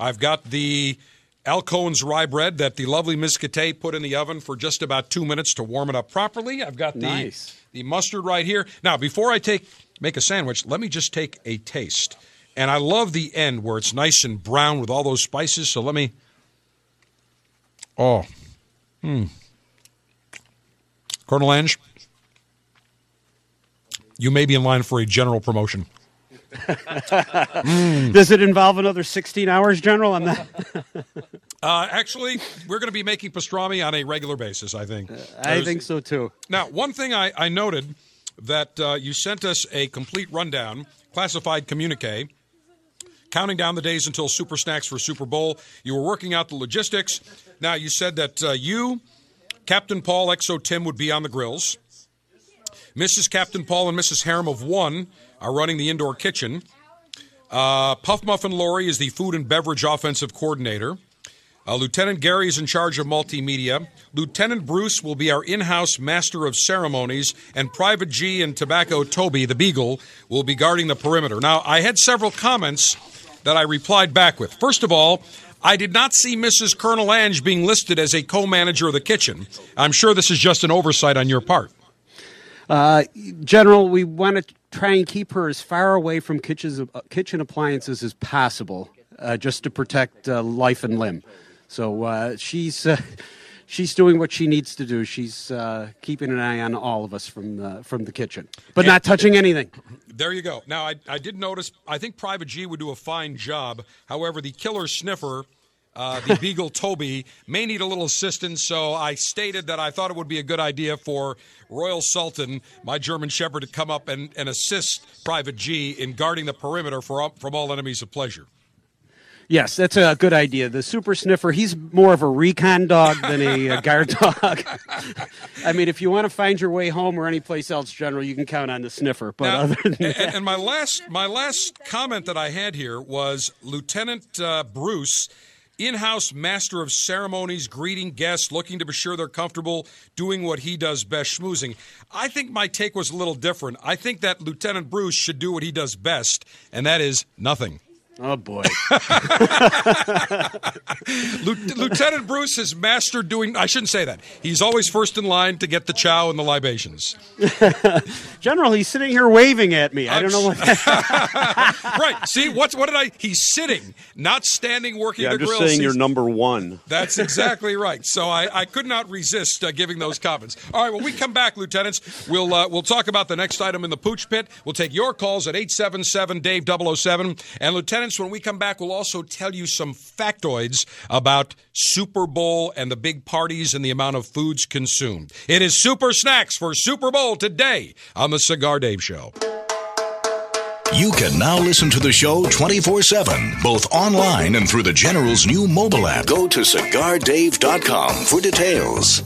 I've got the Al Cohen's rye bread that the lovely Miss Kate put in the oven for just about two minutes to warm it up properly. I've got the Nice. The mustard right here. Now, before I take make a sandwich, let me just take a taste. And I love the end where it's nice and brown with all those spices. So let me. Oh, hmm. Colonel Ange, you may be in line for a general promotion. Does it involve another 16 hours, General? I'm not. Uh, actually, we're going to be making pastrami on a regular basis. I think. I There's- think so too. Now, one thing I, I noted that uh, you sent us a complete rundown, classified communique, counting down the days until Super Snacks for Super Bowl. You were working out the logistics. Now, you said that uh, you, Captain Paul, XO Tim would be on the grills. Mrs. Captain Paul and Mrs. Harem of One are running the indoor kitchen. Uh, Puff Muffin Lori is the food and beverage offensive coordinator. Uh, Lieutenant Gary is in charge of multimedia. Lieutenant Bruce will be our in house master of ceremonies, and Private G and Tobacco Toby, the Beagle, will be guarding the perimeter. Now, I had several comments that I replied back with. First of all, I did not see Mrs. Colonel Ange being listed as a co manager of the kitchen. I'm sure this is just an oversight on your part. Uh, General, we want to try and keep her as far away from kitchens, uh, kitchen appliances as possible, uh, just to protect uh, life and limb. So uh, she's uh, she's doing what she needs to do. She's uh, keeping an eye on all of us from the, from the kitchen, but not touching anything. There you go. Now, I, I did notice, I think Private G would do a fine job. However, the killer sniffer. Uh, the Beagle Toby may need a little assistance, so I stated that I thought it would be a good idea for Royal Sultan, my German Shepherd, to come up and, and assist Private G in guarding the perimeter for, from all enemies of pleasure. Yes, that's a good idea. The super sniffer, he's more of a recon dog than a, a guard dog. I mean, if you want to find your way home or anyplace else, General, you can count on the sniffer. But Now, other than and, that, and my last my last comment that I had here was Lieutenant uh, Bruce, in-house master of ceremonies, greeting guests, looking to be sure they're comfortable, doing what he does best, schmoozing. I think my take was a little different. I think that Lieutenant Bruce should do what he does best, and that is nothing. Oh boy. Lieutenant Bruce is master doing. I shouldn't say that. He's always first in line to get the chow and the libations. General, he's sitting here waving at me. I don't know what. right. See what's what did I? He's sitting, not standing, working Yeah, the I'm just grill. saying you're number one. That's exactly right. So I, I could not resist uh, giving those comments. All right, when we come back, lieutenants, we'll uh, we'll talk about the next item in the pooch pit. We'll take your calls at 877 Dave 007. And lieutenants, when we come back, we'll also tell you some factoids about Super Bowl and the big parties and the amount of foods consumed. It is Super Snacks for Super Bowl today on the Cigar Dave Show. You can now listen to the show 24 7, both online and through the General's new mobile app. Go to cigardave.com for details.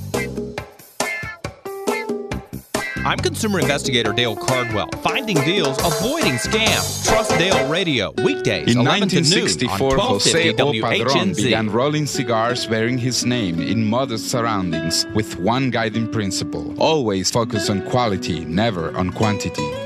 I'm consumer investigator Dale Cardwell. Finding deals, avoiding scams. Trust Dale Radio. Weekdays, In 11 to noon on 1964, Jose 1250 O. Padron began rolling cigars bearing his name in modest surroundings with one guiding principle always focus on quality, never on quantity.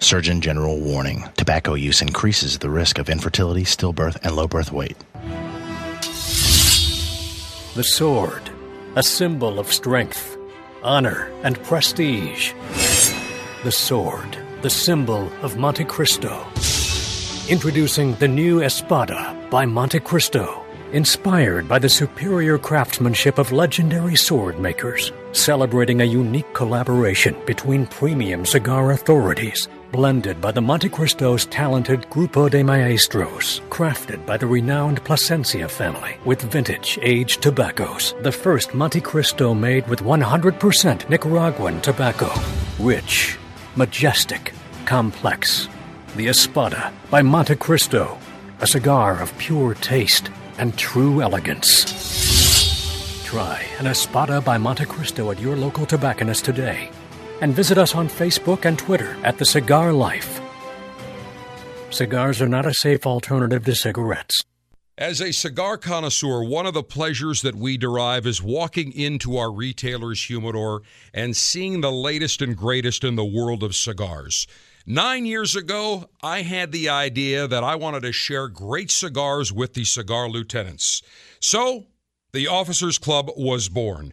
Surgeon General warning tobacco use increases the risk of infertility, stillbirth, and low birth weight. The sword, a symbol of strength, honor, and prestige. The sword, the symbol of Montecristo. Introducing the new Espada by Montecristo. Inspired by the superior craftsmanship of legendary sword makers, celebrating a unique collaboration between premium cigar authorities, blended by the Montecristo's talented Grupo de Maestros, crafted by the renowned Plasencia family with vintage aged tobaccos. The first Montecristo made with 100% Nicaraguan tobacco. Rich, majestic, complex. The Espada by Montecristo, a cigar of pure taste and true elegance. Try an Espada by Montecristo at your local tobacconist today. And visit us on Facebook and Twitter at The Cigar Life. Cigars are not a safe alternative to cigarettes. As a cigar connoisseur, one of the pleasures that we derive is walking into our retailer's humidor and seeing the latest and greatest in the world of cigars. Nine years ago, I had the idea that I wanted to share great cigars with the cigar lieutenants. So, the Officers Club was born.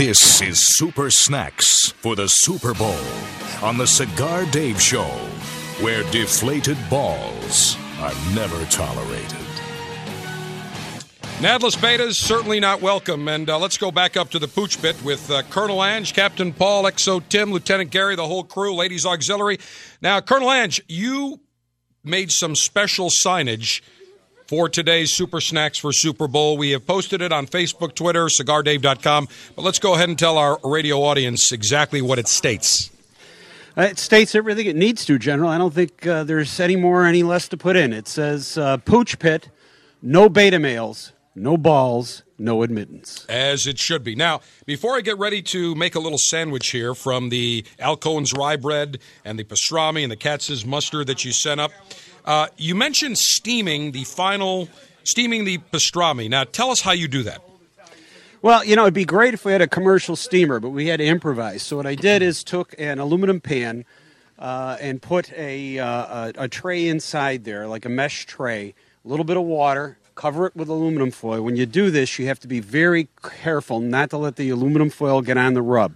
This is Super Snacks for the Super Bowl on the Cigar Dave Show, where deflated balls are never tolerated. Nadless betas certainly not welcome. And uh, let's go back up to the pooch pit with uh, Colonel Ange, Captain Paul, XO Tim, Lieutenant Gary, the whole crew, ladies auxiliary. Now, Colonel Ange, you made some special signage for today's Super Snacks for Super Bowl. We have posted it on Facebook, Twitter, cigardave.com. But let's go ahead and tell our radio audience exactly what it states. Uh, It states everything it needs to, General. I don't think uh, there's any more, any less to put in. It says uh, Pooch Pit, no beta males, no balls, no admittance. As it should be. Now, before I get ready to make a little sandwich here from the Al Cohen's rye bread and the pastrami and the Katz's mustard that you sent up, uh, you mentioned steaming the final, steaming the pastrami. Now, tell us how you do that. Well, you know, it'd be great if we had a commercial steamer, but we had to improvise. So what I did is took an aluminum pan uh, and put a, uh, a a tray inside there, like a mesh tray, a little bit of water, cover it with aluminum foil. When you do this, you have to be very careful not to let the aluminum foil get on the rub.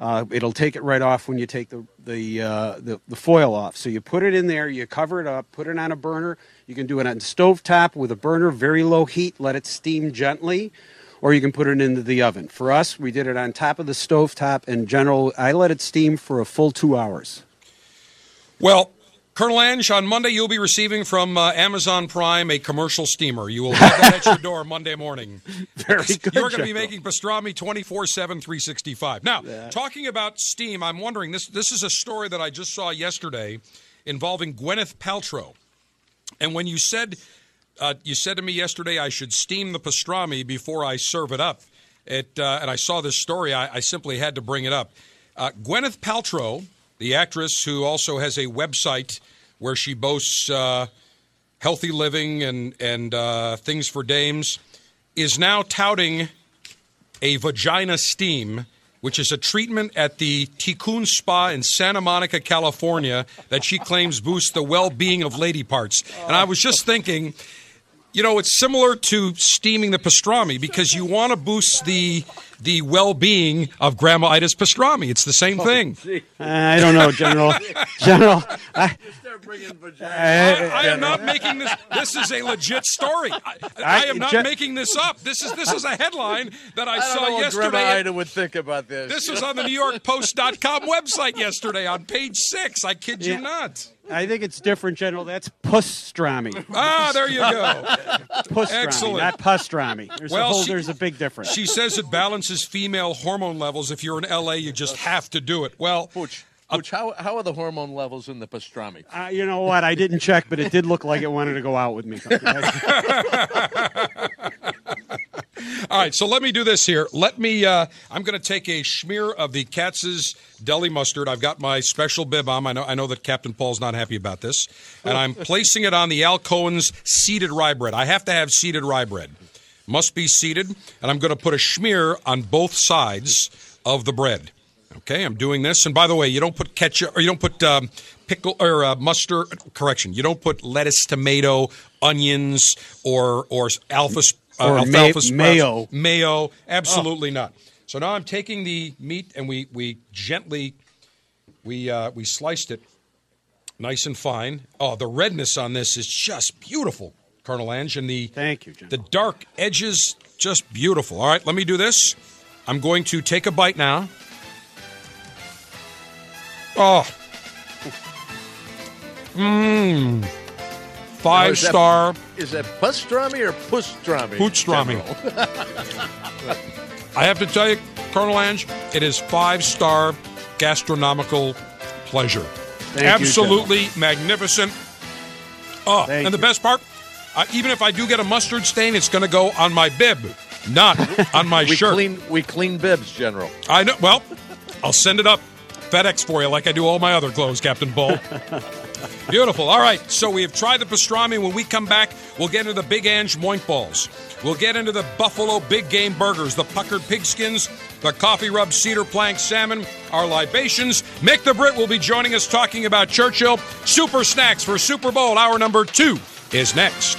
Uh, it'll take it right off when you take the the, uh, the the foil off. So you put it in there, you cover it up, put it on a burner. You can do it on stove top with a burner, very low heat. Let it steam gently, or you can put it into the oven. For us, we did it on top of the stove top. In general, I let it steam for a full two hours. Well, Colonel Ange, on Monday you'll be receiving from uh, Amazon Prime a commercial steamer. You will have that at your door Monday morning. Very good. You're going to be making pastrami 24 7, 365. Now, talking about steam, I'm wondering this, this is a story that I just saw yesterday involving Gwyneth Paltrow. And when you said, uh, you said to me yesterday I should steam the pastrami before I serve it up, it, uh, and I saw this story, I, I simply had to bring it up. Uh, Gwyneth Paltrow, the actress who also has a website where she boasts uh, healthy living and and uh, things for dames, is now touting a vagina steam, which is a treatment at the Tikkun Spa in Santa Monica, California, that she claims boosts the well-being of lady parts. And I was just thinking. You know, it's similar to steaming the pastrami because you want to boost the the well-being of Grandma Ida's pastrami. It's the same oh, thing. Uh, I don't know, General. General, I, I, I am not making this. This is a legit story. I, I am not Je- making this up. This is this is a headline that I, I don't saw know what Grandma yesterday. Ida would think about this. This was on the NewYorkPost.com website yesterday on page six. I kid you not. I think it's different, General. That's pastrami. Ah, there you go. Pastrami, Excellent. not pastrami. There's Well, a whole, she- there's a big difference. She says it balances female hormone levels. If you're in LA, you just have to do it. Well, Pooch, Pooch, how, how are the hormone levels in the pastrami? Uh, you know what? I didn't check, but it did look like it wanted to go out with me. All right, so let me do this here. Let me. Uh, I'm going to take a smear of the Katz's deli mustard. I've got my special bib on. I know. I know that Captain Paul's not happy about this, and I'm placing it on the Al Cohen's seeded rye bread. I have to have seeded rye bread. Must be seeded, and I'm going to put a smear on both sides of the bread. Okay, I'm doing this. And by the way, you don't put ketchup or you don't put um, pickle or uh, mustard. Correction, you don't put lettuce, tomato, onions, or or alpha uh, Or alfalfa ma- mayo. Mayo, absolutely not. So now I'm taking the meat and we we gently we uh, we sliced it nice and fine. Oh, the redness on this is just beautiful, Colonel Ange, and the thank you, the dark edges just beautiful. All right, let me do this. I'm going to take a bite now. Oh. Mmm. Five Now, is star Is that pastrami or pustrami? Pastrami. I have to tell you, Colonel Ange, it is five star gastronomical pleasure. Thank you, Absolutely magnificent. Oh, Thank and the you. best part, uh, even if I do get a mustard stain, it's going to go on my bib, not on my we shirt. clean we clean bibs, General. I know. Well, I'll send it up FedEx for you, like I do all my other clothes, Captain Paul. Beautiful. All right. So we have tried the pastrami. When we come back, we'll get into the Big Ange Moink Balls. We'll get into the Buffalo Big Game Burgers, the puckered pigskins, the coffee rub cedar plank salmon, our libations. Mick the Brit will be joining us talking about Churchill. Super snacks for Super Bowl. Hour number two is next.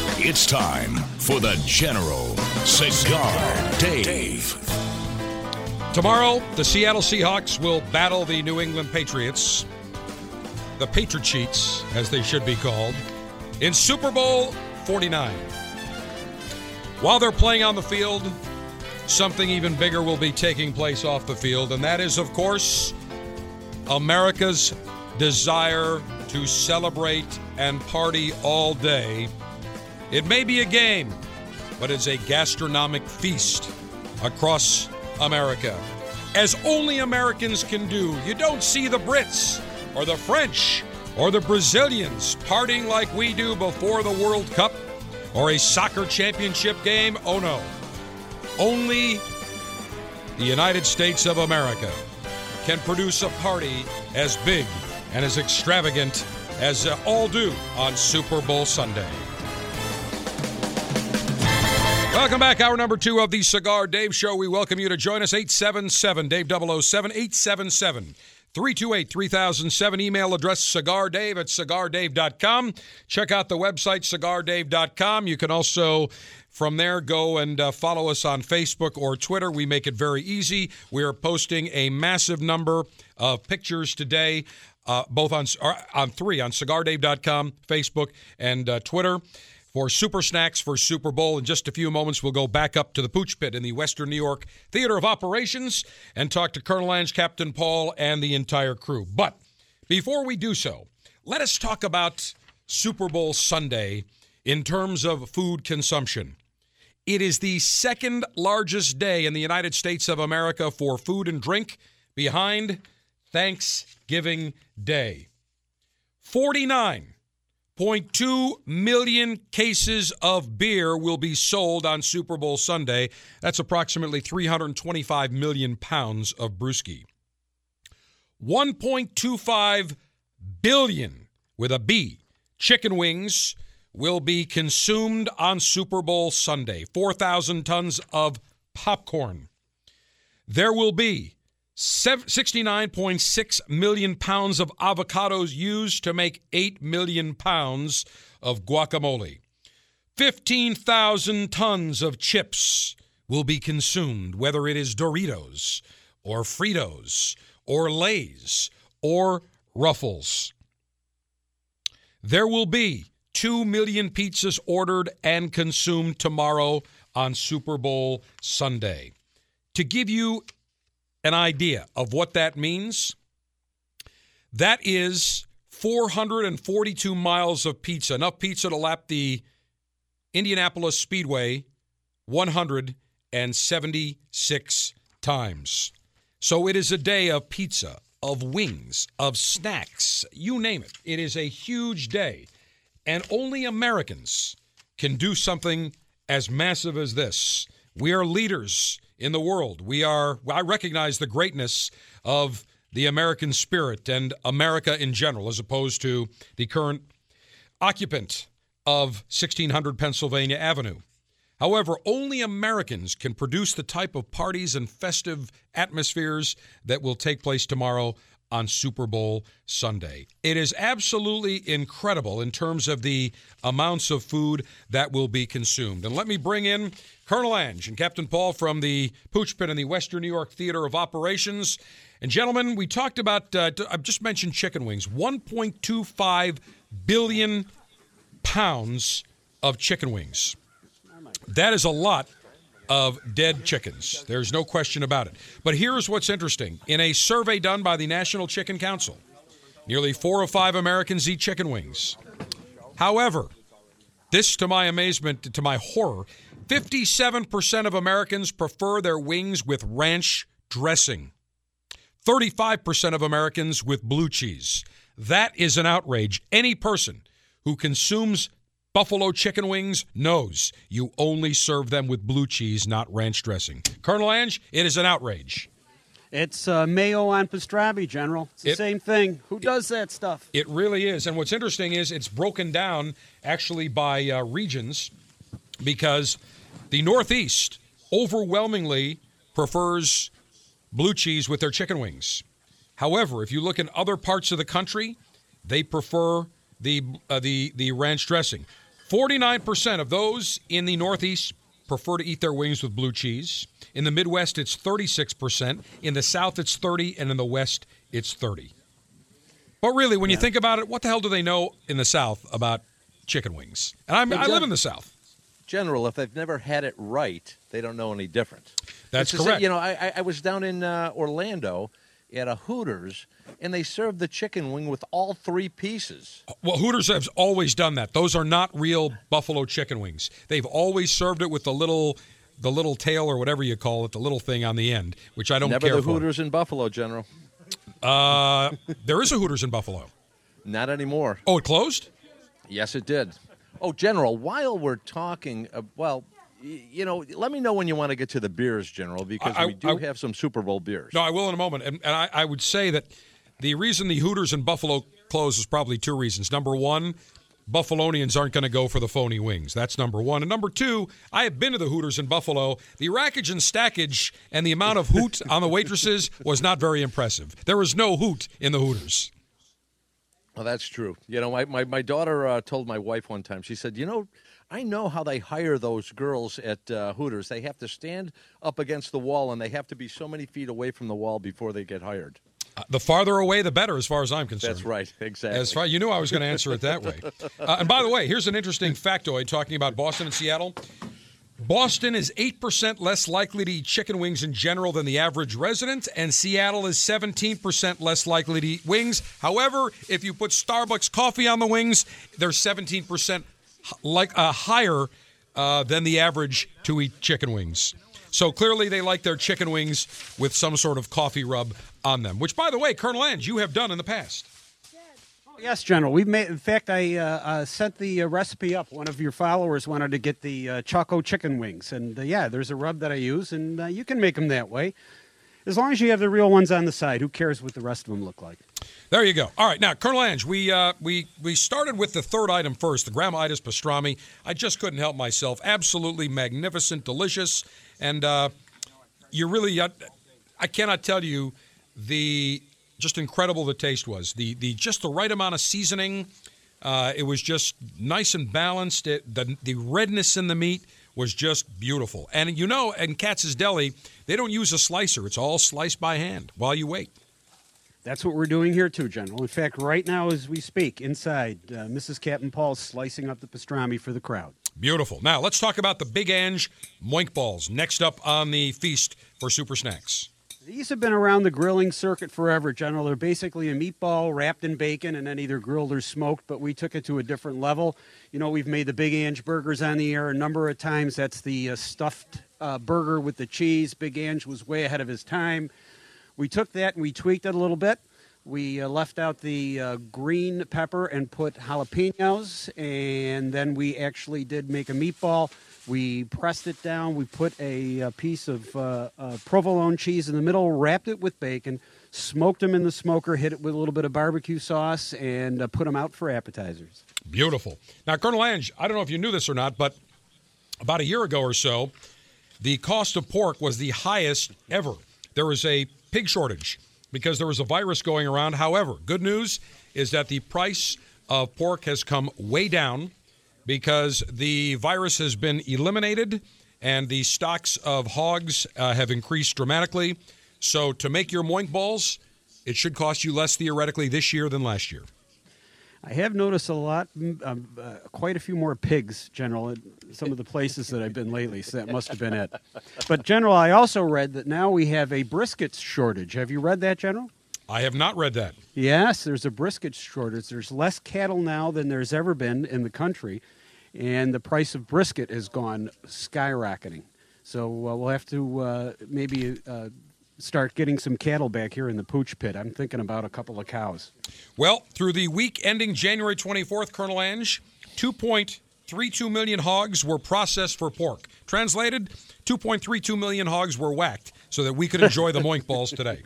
It's time for the General Cigar Dave. Tomorrow, the Seattle Seahawks will battle the New England Patriots, the Patriots, as they should be called, in Super Bowl 49. While they're playing on the field, something even bigger will be taking place off the field, and that is, of course, America's desire to celebrate and party all day. It may be a game, but it's a gastronomic feast across America. As only Americans can do. You don't see the Brits or the French or the Brazilians partying like we do before the World Cup or a soccer championship game. Oh no. Only the United States of America can produce a party as big and as extravagant as all do on Super Bowl Sunday. Welcome back. Hour number two of the Cigar Dave Show. We welcome you to join us. 877 Dave 007 877 328 3007. Email address cigardave at cigardave.com. Check out the website cigardave.com. You can also from there, go and uh, follow us on Facebook or Twitter. We make it very easy. We are posting a massive number of pictures today, uh, both on on three on cigardave.com, Facebook, and uh, Twitter for Super Snacks for Super Bowl. In just a few moments, we'll go back up to the Pooch Pit in the Western New York Theater of Operations and talk to Colonel Ange, Captain Paul, and the entire crew. But before we do so, let us talk about Super Bowl Sunday in terms of food consumption. It is the second largest day in the United States of America for food and drink behind Thanksgiving Day. 49.2 million cases of beer will be sold on Super Bowl Sunday. That's approximately 325 million pounds of brewski. 1.25 billion with a B chicken wings will be consumed on Super Bowl Sunday. 4,000 tons of popcorn. There will be 69.6 million pounds of avocados used to make 8 million pounds of guacamole. 15,000 tons of chips will be consumed, whether it is Doritos or Fritos or Lay's or Ruffles. There will be 2 million pizzas ordered and consumed tomorrow on Super Bowl Sunday. To give you an idea of what that means, that is 442 miles of pizza, enough pizza to lap the Indianapolis Speedway 176 times. So it is a day of pizza, of wings, of snacks, you name it. It is a huge day. And only Americans can do something as massive as this. We are leaders in the world. We are I recognize the greatness of the American spirit and America in general as opposed to the current occupant of 1600 Pennsylvania Avenue. However, only Americans can produce the type of parties and festive atmospheres that will take place tomorrow on Super Bowl Sunday. It is absolutely incredible in terms of the amounts of food that will be consumed. And let me bring in Colonel Ange and Captain Paul from the Pooch Pit in the Western New York Theater of Operations. And gentlemen, we talked about, uh, I've just mentioned chicken wings, 1.25 billion pounds of chicken wings. That is a lot of dead chickens. There's no question about it. But here's what's interesting. In a survey done by the National Chicken Council, nearly four of five Americans eat chicken wings. However, this, to my amazement, to my horror, 57% of Americans prefer their wings with ranch dressing. 35% of Americans with blue cheese. That is an outrage. Any person who consumes buffalo chicken wings knows you only serve them with blue cheese, not ranch dressing. Colonel Ange, it is an outrage. It's uh, mayo on pastrami, General. It's the It- same thing. Who does that stuff? It really is. And what's interesting is it's broken down actually by uh, regions because the Northeast overwhelmingly prefers blue cheese with their chicken wings. However, if you look in other parts of the country, they prefer the uh, the the ranch dressing. 49% of those in the Northeast prefer to eat their wings with blue cheese. In the Midwest, it's 36%. In the South, it's 30, and in the West, it's 30. But really, when you think about it, what the hell do they know in the South about chicken wings? And I'm, I live in the South. General, if they've never had it right, they don't know any different. That's It's the same- correct. You know, I, I- I was down in uh, Orlando at a Hooters, and they served the chicken wing with all three pieces. Well, Hooters has always done that. Those are not real buffalo chicken wings. They've always served it with the little, the little tail or whatever you call it, the little thing on the end, which I don't Never care the for. Hooters in Buffalo, General. Uh, there is a Hooters in Buffalo. Not anymore. Oh, it closed? Yes, it did. Oh, General, while we're talking, uh, well, you know, let me know when you want to get to the beers, General, because I- we do I- have some Super Bowl beers. No, I will in a moment. And, and I, I would say that the reason the Hooters in Buffalo closed is probably two reasons. Number one, Buffalonians aren't going to go for the phony wings. That's number one. And number two, I have been to the Hooters in Buffalo. The rackage and stackage and the amount of hoot on the waitresses was not very impressive. There was no hoot in the Hooters. Well, that's true. You know, my, my, my daughter uh, told my wife one time, she said, You know, I know how they hire those girls at uh, Hooters. They have to stand up against the wall and they have to be so many feet away from the wall before they get hired. Uh, the farther away, the better, as far as I'm concerned. That's right. Exactly. As far you knew, I was going to answer it that way. Uh, and by the way, here's an interesting factoid talking about Boston and Seattle. Boston is 8% less likely to eat chicken wings in general than the average resident, and Seattle is 17% less likely to eat wings. However, if you put Starbucks coffee on the wings, they're 17% h- like uh, higher uh, than the average to eat chicken wings. So clearly, they like their chicken wings with some sort of coffee rub on them. Which, by the way, Colonel Ange, you have done in the past. Yes, General. We've made. In fact, I uh, uh, sent the uh, recipe up. One of your followers wanted to get the uh, Choco chicken wings, and uh, yeah, there's a rub that I use, and uh, you can make them that way, as long as you have the real ones on the side. Who cares what the rest of them look like? There you go. All right, now Colonel Ange, we uh, we we started with the third item first, the Grandma Gramitis pastrami. I just couldn't help myself. Absolutely magnificent, delicious, and uh, you really, uh, I cannot tell you the just incredible the taste was. The the just the right amount of seasoning. Uh, it was just nice and balanced. It, the the redness in the meat was just beautiful. And you know, in Katz's Deli, they don't use a slicer. It's all sliced by hand while you wait. That's what we're doing here too, General. In fact, right now as we speak, inside, uh, Mrs. Captain Paul's slicing up the pastrami for the crowd. Beautiful. Now let's talk about the Big Ange Moink Balls next up on the feast for Super Snacks. These have been around the grilling circuit forever, General. They're basically a meatball wrapped in bacon and then either grilled or smoked, but we took it to a different level. You know, we've made the Big Ange burgers on the air a number of times. That's the uh, stuffed uh, burger with the cheese. Big Ange was way ahead of his time. We took that and we tweaked it a little bit. We uh, left out the uh, green pepper and put jalapenos, and then we actually did make a meatball. We pressed it down. We put a, a piece of uh, uh, provolone cheese in the middle, wrapped it with bacon, smoked them in the smoker, hit it with a little bit of barbecue sauce, and uh, put them out for appetizers. Beautiful. Now, Colonel Ange, I don't know if you knew this or not, but about a year ago or so, the cost of pork was the highest ever. There was a pig shortage because there was a virus going around. However, good news is that the price of pork has come way down because the virus has been eliminated and the stocks of hogs uh, have increased dramatically. So, to make your moink balls, it should cost you less theoretically this year than last year. I have noticed a lot, mm, um, uh, quite a few more pigs, General, at some of the places that I've been lately. So that must have been it. But General, I also read that now we have a brisket shortage. Have you read that, General? I have not read that. Yes, there's a brisket shortage. There's less cattle now than there's ever been in the country, and the price of brisket has gone skyrocketing. So uh, we'll have to uh, maybe uh, start getting some cattle back here in the pooch pit. I'm thinking about a couple of cows. Well, through the week ending January 24th, Colonel Ange, 2.32 million hogs were processed for pork. Translated, 2.32 million hogs were whacked so that we could enjoy the moink balls today.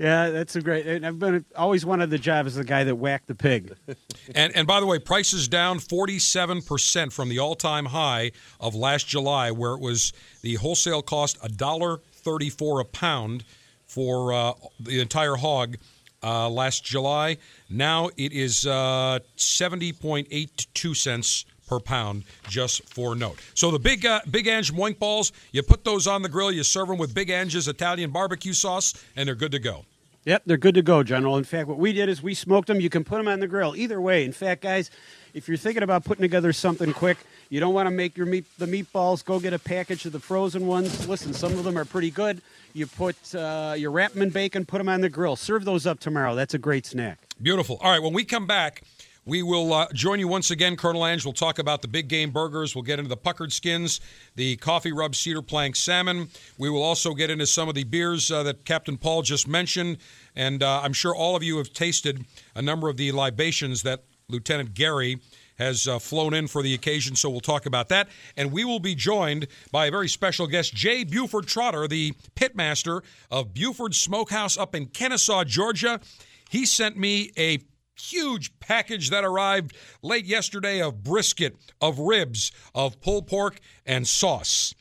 Yeah, that's a great. I've been always wanted the job as the guy that whacked the pig. And and by the way, prices down 47% from the all-time high of last July where it was the wholesale cost a dollar 34 a pound for uh, the entire hog uh, last July. Now it is uh, 70.82 cents per pound just for note. So the big uh, Big Ange moink balls, you put those on the grill, you serve them with Big Ange's Italian barbecue sauce, and they're good to go. Yep, they're good to go, General. In fact, what we did is we smoked them. You can put them on the grill. Either way. In fact, guys, if you're thinking about putting together something quick, you don't want to make your meat the meatballs. Go get a package of the frozen ones. Listen, some of them are pretty good. You put uh, you wrap them in bacon, put them on the grill. Serve those up tomorrow. That's a great snack. Beautiful. All right, when we come back, we will uh, join you once again, Colonel Ange. We'll talk about the big game burgers. We'll get into the puckered skins, the coffee rub cedar plank salmon. We will also get into some of the beers uh, that Captain Paul just mentioned. And uh, I'm sure all of you have tasted a number of the libations that Lieutenant Gary has uh, flown in for the occasion, so we'll talk about that. And we will be joined by a very special guest, Jay Buford Trotter, the pitmaster of Buford Smokehouse up in Kennesaw, Georgia. He sent me a huge package that arrived late yesterday of brisket, of ribs, of pulled pork, and sauce.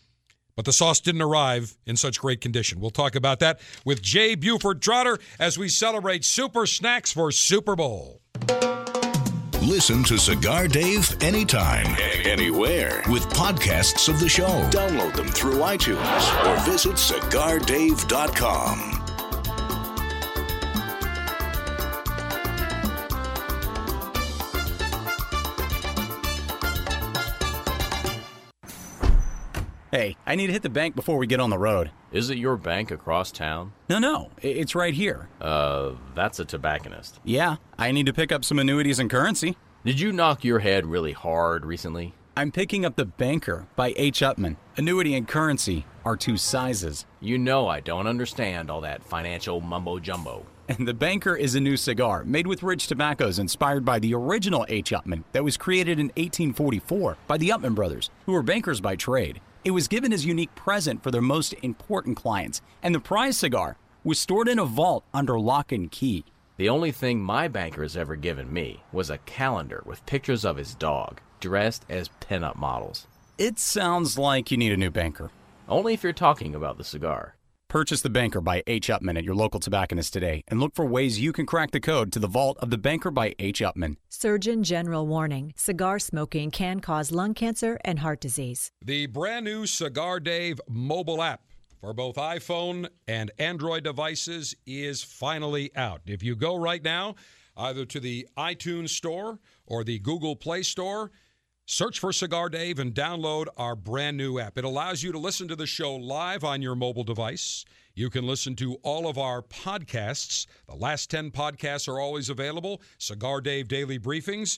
But the sauce didn't arrive in such great condition. We'll talk about that with Jay Buford Trotter as we celebrate super snacks for Super Bowl. Listen to Cigar Dave anytime, anywhere with podcasts of the show. Download them through iTunes or visit cigardave.com. Hey, I need to hit the bank before we get on the road. Is it your bank across town? No, no, it's right here. Uh, that's a tobacconist. Yeah, I need to pick up some annuities and currency. Did you knock your head really hard recently? I'm picking up The Banker by H. Upmann. Annuity and currency are two sizes. You know I don't understand all that financial mumbo jumbo. And The Banker is a new cigar made with rich tobaccos inspired by the original H. Upmann that was created in 1844 by the Upmann brothers, who were bankers by trade. It was given as a unique present for their most important clients, and the prize cigar was stored in a vault under lock and key. The only thing my banker has ever given me was a calendar with pictures of his dog, dressed as pinup models. It sounds like you need a new banker. Only if you're talking about the cigar. Purchase The Banker by H. Upmann at your local tobacconist today and look for ways you can crack the code to the vault of The Banker by H. Upmann. Surgeon General warning cigar smoking can cause lung cancer and heart disease. The brand new Cigar Dave mobile app for both iPhone and Android devices is finally out. If you go right now, either to the iTunes Store or the Google Play Store, search for Cigar Dave and download our brand new app. It allows you to listen to the show live on your mobile device. You can listen to all of our podcasts. The last 10 podcasts are always available. Cigar Dave Daily Briefings.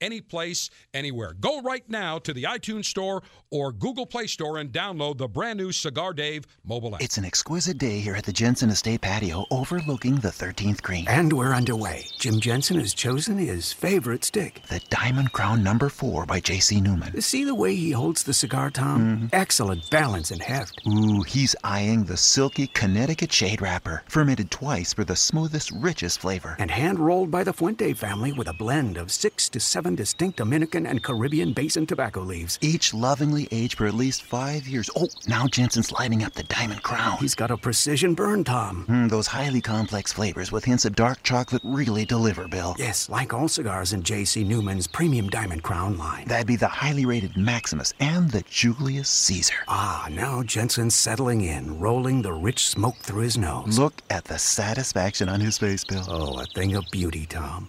any place, anywhere. Go right now to the iTunes Store or Google Play Store and download the brand new Cigar Dave mobile app. It's an exquisite day here at the Jensen Estate patio overlooking the 13th green. And we're underway. Jim Jensen has chosen his favorite stick. The Diamond Crown Number 4 by J.C. Newman. See the way he holds the cigar, Tom? Mm-hmm. Excellent balance and heft. Ooh, he's eyeing the silky Connecticut shade wrapper, fermented twice for the smoothest, richest flavor. And hand rolled by the Fuente family with a blend of six to seven distinct Dominican and Caribbean basin tobacco leaves. Each lovingly aged for at least five years. Oh, now Jensen's lighting up the Diamond Crown. He's got a precision burn, Tom. Mm, those highly complex flavors with hints of dark chocolate really deliver, Bill. Yes, like all cigars in J.C. Newman's premium Diamond Crown line. That'd be the highly rated Maximus and the Julius Caesar. Ah, now Jensen's settling in, rolling the rich smoke through his nose. Look at the satisfaction on his face, Bill. Oh, a thing of beauty, Tom.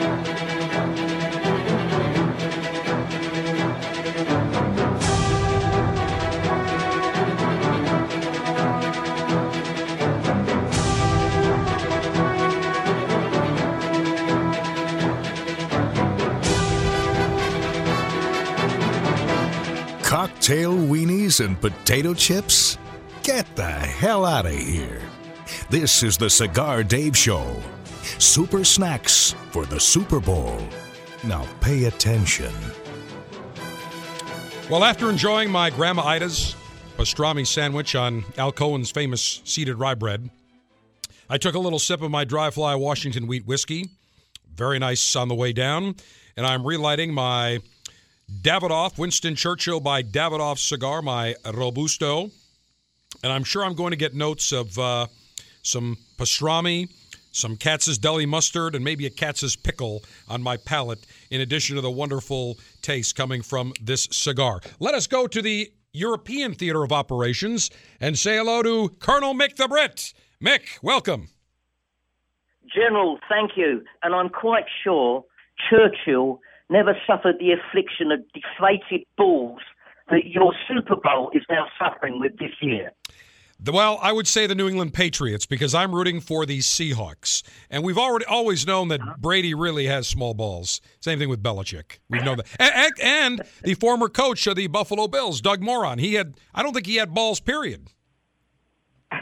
Cocktail weenies and potato chips? Get the hell out of here. This is the Cigar Dave Show. Super snacks for the Super Bowl. Now pay attention. Well, after enjoying my Grandma Ida's pastrami sandwich on Al Cohen's famous seeded rye bread, I took a little sip of my dry fly Washington wheat whiskey. Very nice on the way down. And I'm relighting my Davidoff, Winston Churchill by Davidoff cigar, my Robusto. And I'm sure I'm going to get notes of uh, some pastrami, some Katz's deli mustard, and maybe a Katz's pickle on my palate, in addition to the wonderful taste coming from this cigar. Let us go to the European Theater of Operations and say hello to Colonel Mick the Brit. Mick, welcome. General, thank you. And I'm quite sure Churchill never suffered the affliction of deflated balls that your Super Bowl is now suffering with this year. Well, I would say the New England Patriots because I'm rooting for the Seahawks, and we've already always known that Brady really has small balls. Same thing with Belichick. We've known that, and, and the former coach of the Buffalo Bills, Doug Moron, he had I don't think he had balls. Period.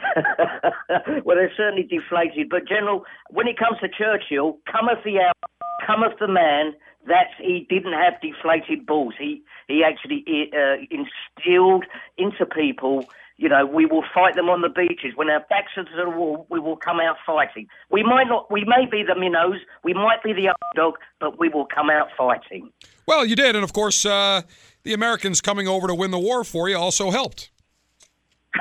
well, they're certainly deflated. But General, when it comes to Churchill, cometh the hour, cometh the man that he didn't have deflated balls. He he actually uh, instilled into people. You know, we will fight them on the beaches. When our backs are to the wall, we will come out fighting. We might not, we may be the minnows, we might be the underdog, but we will come out fighting. Well, you did, and of course, uh, the Americans coming over to win the war for you also helped.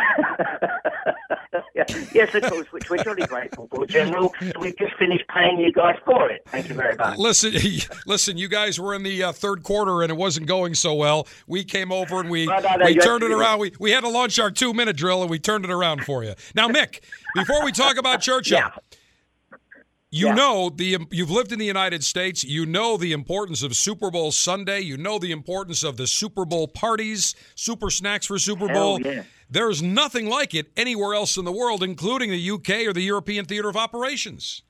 yes, of course, which we're really grateful for, General. We've just finished paying you guys for it. Thank you very much. Listen, listen, you guys were in the uh, third quarter and it wasn't going so well. We came over and we No, no, no, we turned it around. We we had to launch our two minute drill and we turned it around for you. Now, Mick, before we talk about Churchill. You know the you've lived in the United States. You know the importance of Super Bowl Sunday. You know the importance of the Super Bowl parties, super snacks for Super Bowl. yeah. There's nothing like it anywhere else in the world, including the UK or the European Theater of Operations.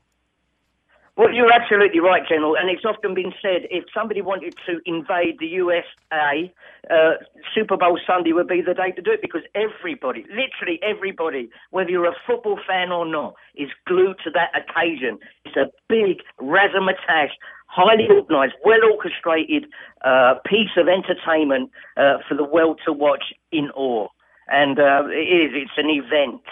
Well, you're absolutely right, General. And it's often been said if somebody wanted to invade the USA, uh, Super Bowl Sunday would be the day to do it because everybody, literally everybody, whether you're a football fan or not, is glued to that occasion. It's a big razzmatazz, highly organised, well orchestrated uh, piece of entertainment uh, for the world to watch in awe. And uh, it is, it's an event.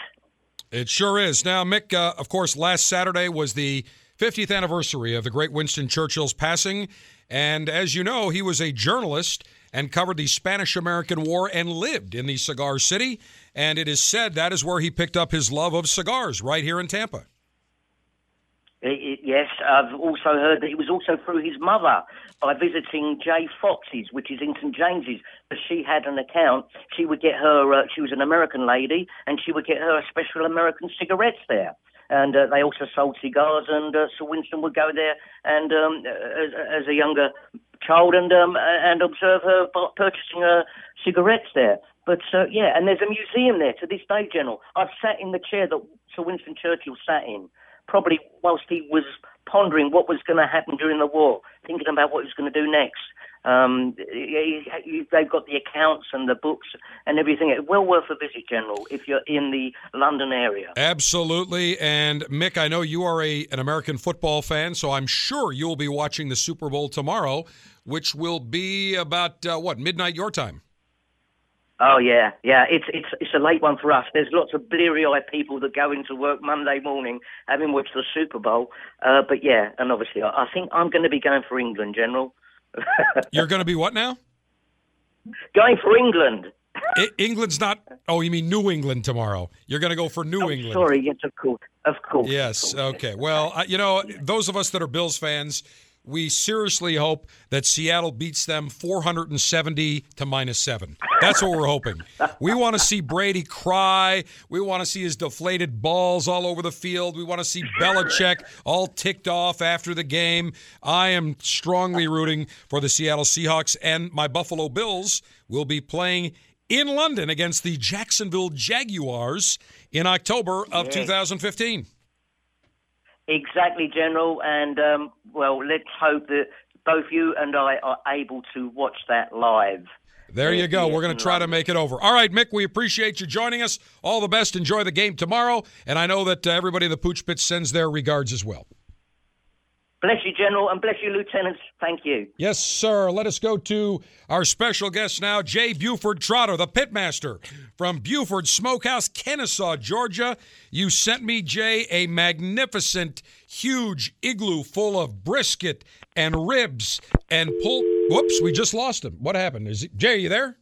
It sure is. Now, Mick, uh, of course, last Saturday was the 50th anniversary of the great Winston Churchill's passing. And as you know, he was a journalist and covered the Spanish American War and lived in the Cigar City. And it is said that is where he picked up his love of cigars, right here in Tampa. It, it, yes, I've also heard that it was also through his mother by visiting Jay Fox's, which is in St James's. But she had an account. She would get her. Uh, she was an American lady, and she would get her special American cigarettes there. And uh, they also sold cigars, and uh, Sir Winston would go there and um, as, as a younger child and um, and observe her purchasing her cigarettes there. But uh, yeah, and there's a museum there to this day, General. I've sat in the chair that Sir Winston Churchill sat in probably whilst he was pondering what was going to happen during the war, thinking about what he was going to do next. Um, they've got the accounts and the books and everything. It's well worth a visit, General, if you're in the London area. Absolutely. And Mick, I know you are a an American football fan, so I'm sure you'll be watching the Super Bowl tomorrow, which will be about uh, what midnight your time. Oh yeah, yeah. It's it's it's a late one for us. There's lots of bleary-eyed people that go into work Monday morning having watched the Super Bowl. Uh, but yeah, and obviously, I, I think I'm going to be going for England, General. You're going to be what now? Going for England. I, England's not. Oh, you mean New England tomorrow? You're going to go for New oh, England. Sorry, yes, of course, of course. Yes. Of course. Okay. Well, I, you know, those of us that are Bills fans, we seriously hope that Seattle beats them 470 to minus seven. That's what we're hoping. We want to see Brady cry. We want to see his deflated balls all over the field. We want to see Belichick all ticked off after the game. I am strongly rooting for the Seattle Seahawks, and my Buffalo Bills will be playing in London against the Jacksonville Jaguars in October of 2015. Exactly, General. And, um, well, let's hope that both you and I are able to watch that live. There you go. We're going to try to make it over. All right, Mick, we appreciate you joining us. All the best. Enjoy the game tomorrow. And I know that uh, everybody in the Pooch Pit sends their regards as well. Bless you, General, and bless you, Lieutenants. Thank you. Yes, sir. Let us go to our special guest now, Jay Buford Trotter, the pitmaster from Buford Smokehouse, Kennesaw, Georgia. You sent me, Jay, a magnificent, huge igloo full of brisket and ribs and pulled. Whoops, we just lost him. What happened? Is he, Jay? Are you there?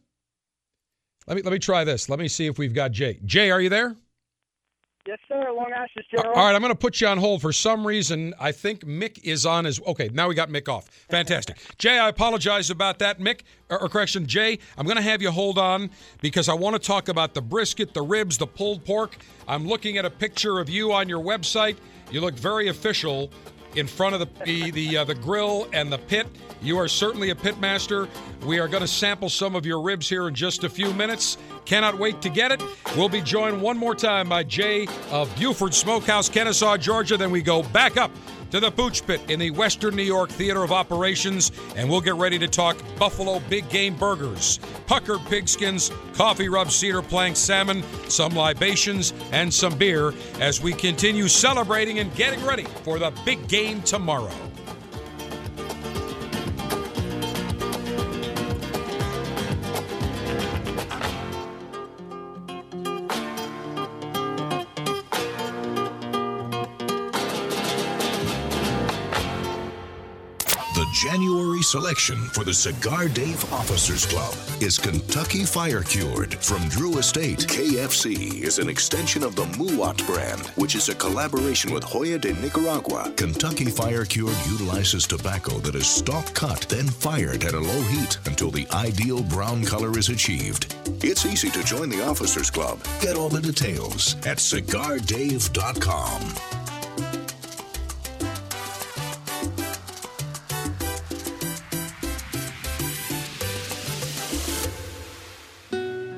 Let me let me try this. Let me see if we've got Jay. Jay, are you there? Yes, sir. Long Ashes, General. All right, I'm going to put you on hold for some reason. I think Mick is on his. Okay, now we got Mick off. Fantastic. Jay, I apologize about that. Mick, or, or correction, Jay, I'm going to have you hold on because I want to talk about the brisket, the ribs, the pulled pork. I'm looking at a picture of you on your website. You look very official in front of the the the, uh, the grill and the pit. You are certainly a pit master. We are going to sample some of your ribs here in just a few minutes. Cannot wait to get it. We'll be joined one more time by Jay of Buford Smokehouse, Kennesaw, Georgia. Then we go back up to the Pooch Pit in the Western New York Theater of Operations, and we'll get ready to talk Buffalo Big Game Burgers, puckered pigskins, coffee rub cedar plank salmon, some libations, and some beer as we continue celebrating and getting ready for the big game tomorrow. Selection for the Cigar Dave Officers Club is Kentucky Fire Cured from Drew Estate. KFC is an extension of the Muwat brand, which is a collaboration with Joya de Nicaragua. Kentucky Fire Cured utilizes tobacco that is stalk cut, then fired at a low heat until the ideal brown color is achieved. It's easy to join the Officers Club. Get all the details at cigardave.com.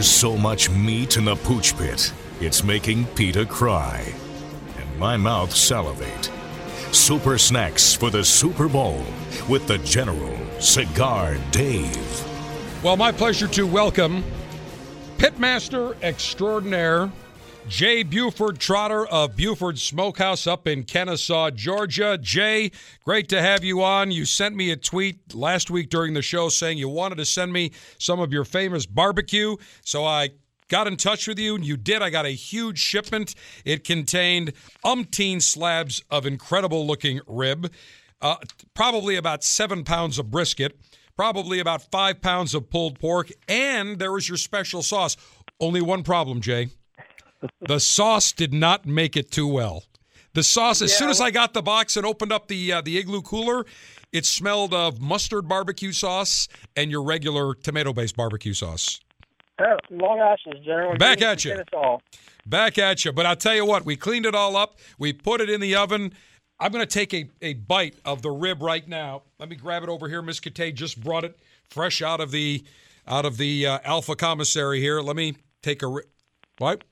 There's so much meat in the pooch pit, it's making Peter cry. And my mouth salivate. Super snacks for the Super Bowl with the General Cigar Dave. Well, my pleasure to welcome Pitmaster Extraordinaire Jay Buford Trotter of Buford Smokehouse up in Kennesaw, Georgia. Jay, great to have you on. You sent me a tweet last week during the show saying you wanted to send me some of your famous barbecue. So I got in touch with you, and you did. I got a huge shipment. It contained umpteen slabs of incredible looking rib, uh, probably about seven pounds of brisket, probably about five pounds of pulled pork, and there was your special sauce. Only one problem, Jay the sauce did not make it too well. The sauce, as Yeah, soon as I got the box and opened up the uh, the igloo cooler, it smelled of mustard barbecue sauce and your regular tomato based barbecue sauce. Oh, long ashes, General. Back at you. Back at you. But I'll tell you what, we cleaned it all up. We put it in the oven. I'm going to take a, a bite of the rib right now. Let me grab it over here. Miss Kate just brought it fresh out of the out of the uh, Alpha commissary here. Let me take a ri- what?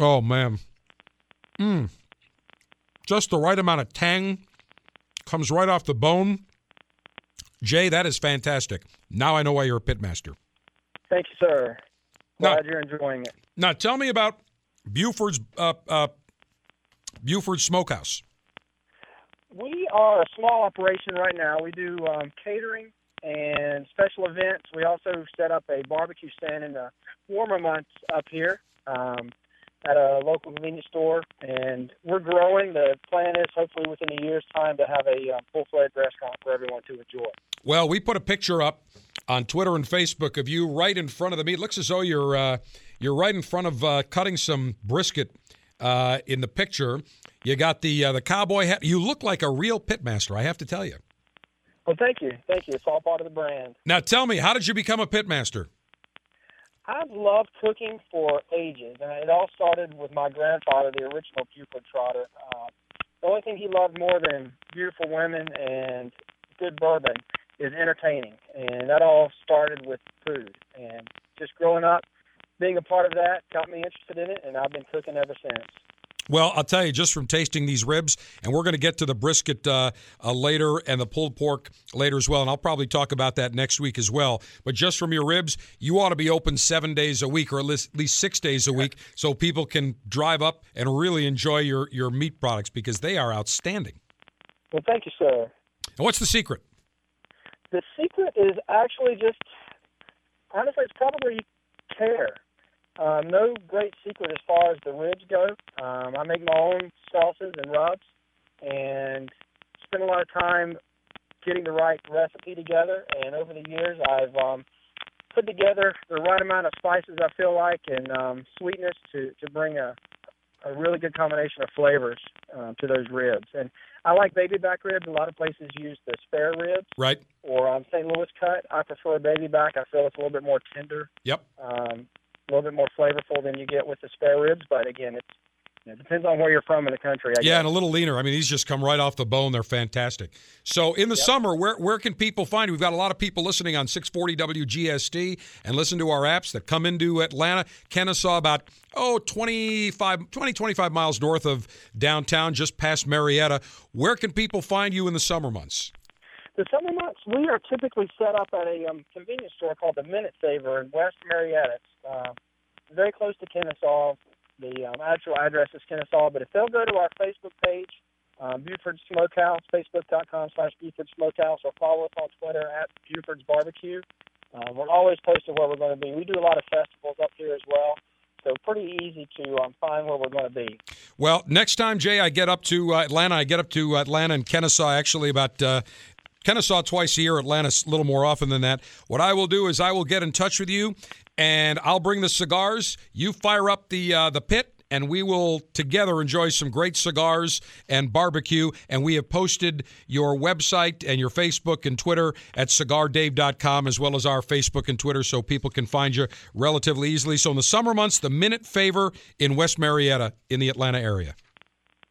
Oh man, mm. just the right amount of tang comes right off the bone. Jay, that is fantastic. Now I know why you're a pitmaster. Thank you, sir. Now- Glad you're enjoying it. Now tell me about Buford's uh, uh, Buford Smokehouse. We are a small operation right now. We do um, catering and special events. We also set up a barbecue stand in the warmer months up here um, at a local convenience store, and we're growing. The plan is hopefully within a year's time to have a um, full-fledged restaurant for everyone to enjoy. Well, we put a picture up on Twitter and Facebook of you right in front of the meat. Looks as though you're uh, you're right in front of uh, cutting some brisket uh, in the picture. You got the uh, the cowboy hat. You look like a real pitmaster. I have to tell you. Well, thank you, thank you. It's all part of the brand. Now, tell me, how did you become a pitmaster? I've loved cooking for ages, and it all started with my grandfather, the original Buford Trotter. Uh, the only thing he loved more than beautiful women and good bourbon is entertaining, and that all started with food. And just growing up, being a part of that got me interested in it, and I've been cooking ever since. Well, I'll tell you, just from tasting these ribs, and we're going to get to the brisket uh, uh, later and the pulled pork later as well, and I'll probably talk about that next week as well. But just from your ribs, you ought to be open seven days a week or at least, at least six days a week so people can drive up and really enjoy your, your meat products because they are outstanding. Well, thank you, sir. And what's the secret? The secret is actually just, honestly, it's probably care. Um, no great secret as far as the ribs go. Um, I make my own sauces and rubs, and spend a lot of time getting the right recipe together. And over the years, I've um, put together the right amount of spices. I feel like and um, sweetness to to bring a a really good combination of flavors um, to those ribs. And I like baby back ribs. A lot of places use the spare ribs Right. or um, St. Louis cut. I prefer baby back. I feel it's a little bit more tender, Yep. um, a little bit more flavorful than you get with the spare ribs. But again, it's it depends on where you're from in the country. I Yeah, guess. and a little leaner. I mean, these just come right off the bone. They're fantastic. So, in the summer, where where can people find you? We've got a lot of people listening on 640 WGST and listen to our apps that come into Atlanta. Kennesaw, about, oh, 25, 20, 25 miles north of downtown, just past Marietta. Where can people find you in the summer months? The summer months, we are typically set up at a um, convenience store called the Minute Saver in West Marietta. It's uh, very close to Kennesaw. The um, actual address is Kennesaw, but if they'll go to our Facebook page, um, Buford Smokehouse, facebook.com slash Buford Smokehouse, or follow us on Twitter at Buford's Barbecue. Uh, we're always posting where we're going to be. We do a lot of festivals up here as well, so pretty easy to um, find where we're going to be. Well, next time, Jay, I get up to uh, Atlanta. I get up to Atlanta and Kennesaw actually about uh, Kennesaw twice a year, Atlanta a little more often than that. What I will do is I will get in touch with you, and I'll bring the cigars. You fire up the uh, the pit. And we will together enjoy some great cigars and barbecue. And we have posted your website and your Facebook and Twitter at cigardave.com, as well as our Facebook and Twitter, so people can find you relatively easily. So, in the summer months, the Minute Favor in West Marietta in the Atlanta area.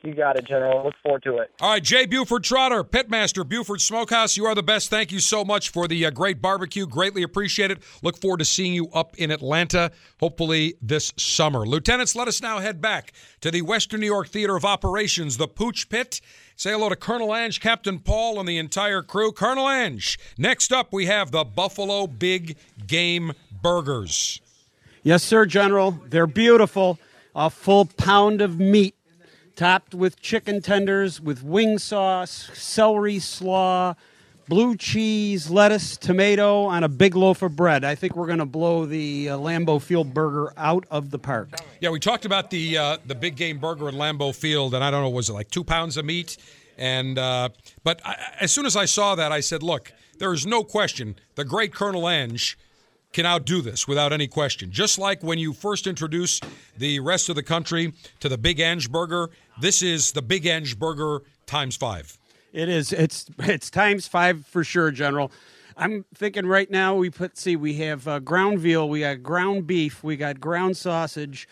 You got it, General. Look forward to it. All right, Jay Buford Trotter, Pitmaster, Buford Smokehouse. You are the best. Thank you so much for the uh, great barbecue. Greatly appreciate it. Look forward to seeing you up in Atlanta, hopefully this summer. Lieutenants, let us now head back to the Western New York Theater of Operations, the Pooch Pit. Say hello to Colonel Ange, Captain Paul, and the entire crew. Colonel Ange, next up we have the Buffalo Big Game Burgers. Yes, sir, General. They're beautiful. A full pound of meat, topped with chicken tenders, with wing sauce, celery slaw, blue cheese, lettuce, tomato on a big loaf of bread. I think we're going to blow the uh, Lambeau Field burger out of the park. Yeah, we talked about the uh, the big game burger in Lambeau Field, and I don't know, was it like two pounds of meat? And uh, but I, as soon as I saw that, I said, "Look, there is no question the great Colonel Ange can outdo this without any question." Just like when you first introduce the rest of the country to the Big Ange Burger, this is the Big Ange Burger times five. It is. It's it's times five for sure, General. I'm thinking right now we put see we have uh, ground veal, we got ground beef, we got ground sausage.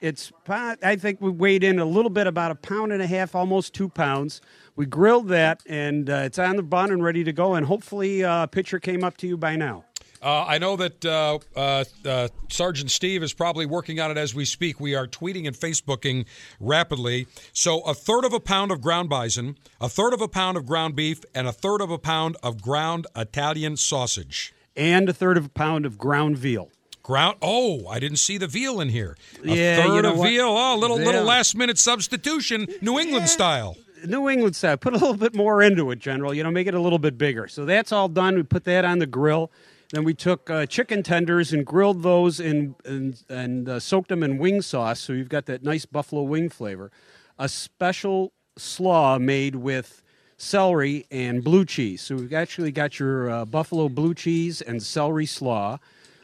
It's I think we weighed in a little bit, about a pound and a half, almost two pounds. We grilled that, and uh, it's on the bun and ready to go. And hopefully, uh, a picture came up to you by now. Uh, I know that uh, uh, uh, Sergeant Steve is probably working on it as we speak. We are tweeting and Facebooking rapidly. So, a third of a pound of ground bison, a third of a pound of ground beef, and a third of a pound of ground Italian sausage. And a third of a pound of ground veal. Ground. Oh, I didn't see the veal in here. A Yeah, third you know of what? veal. Oh, little Yeah. little last minute substitution, New England style. New England style. Put a little bit more into it, General. You know, make it a little bit bigger. So that's all done. We put that on the grill. Then we took uh, chicken tenders and grilled those and and, and uh, soaked them in wing sauce. So you've got that nice buffalo wing flavor. A special slaw made with celery and blue cheese. So we've actually got your uh, buffalo blue cheese and celery slaw,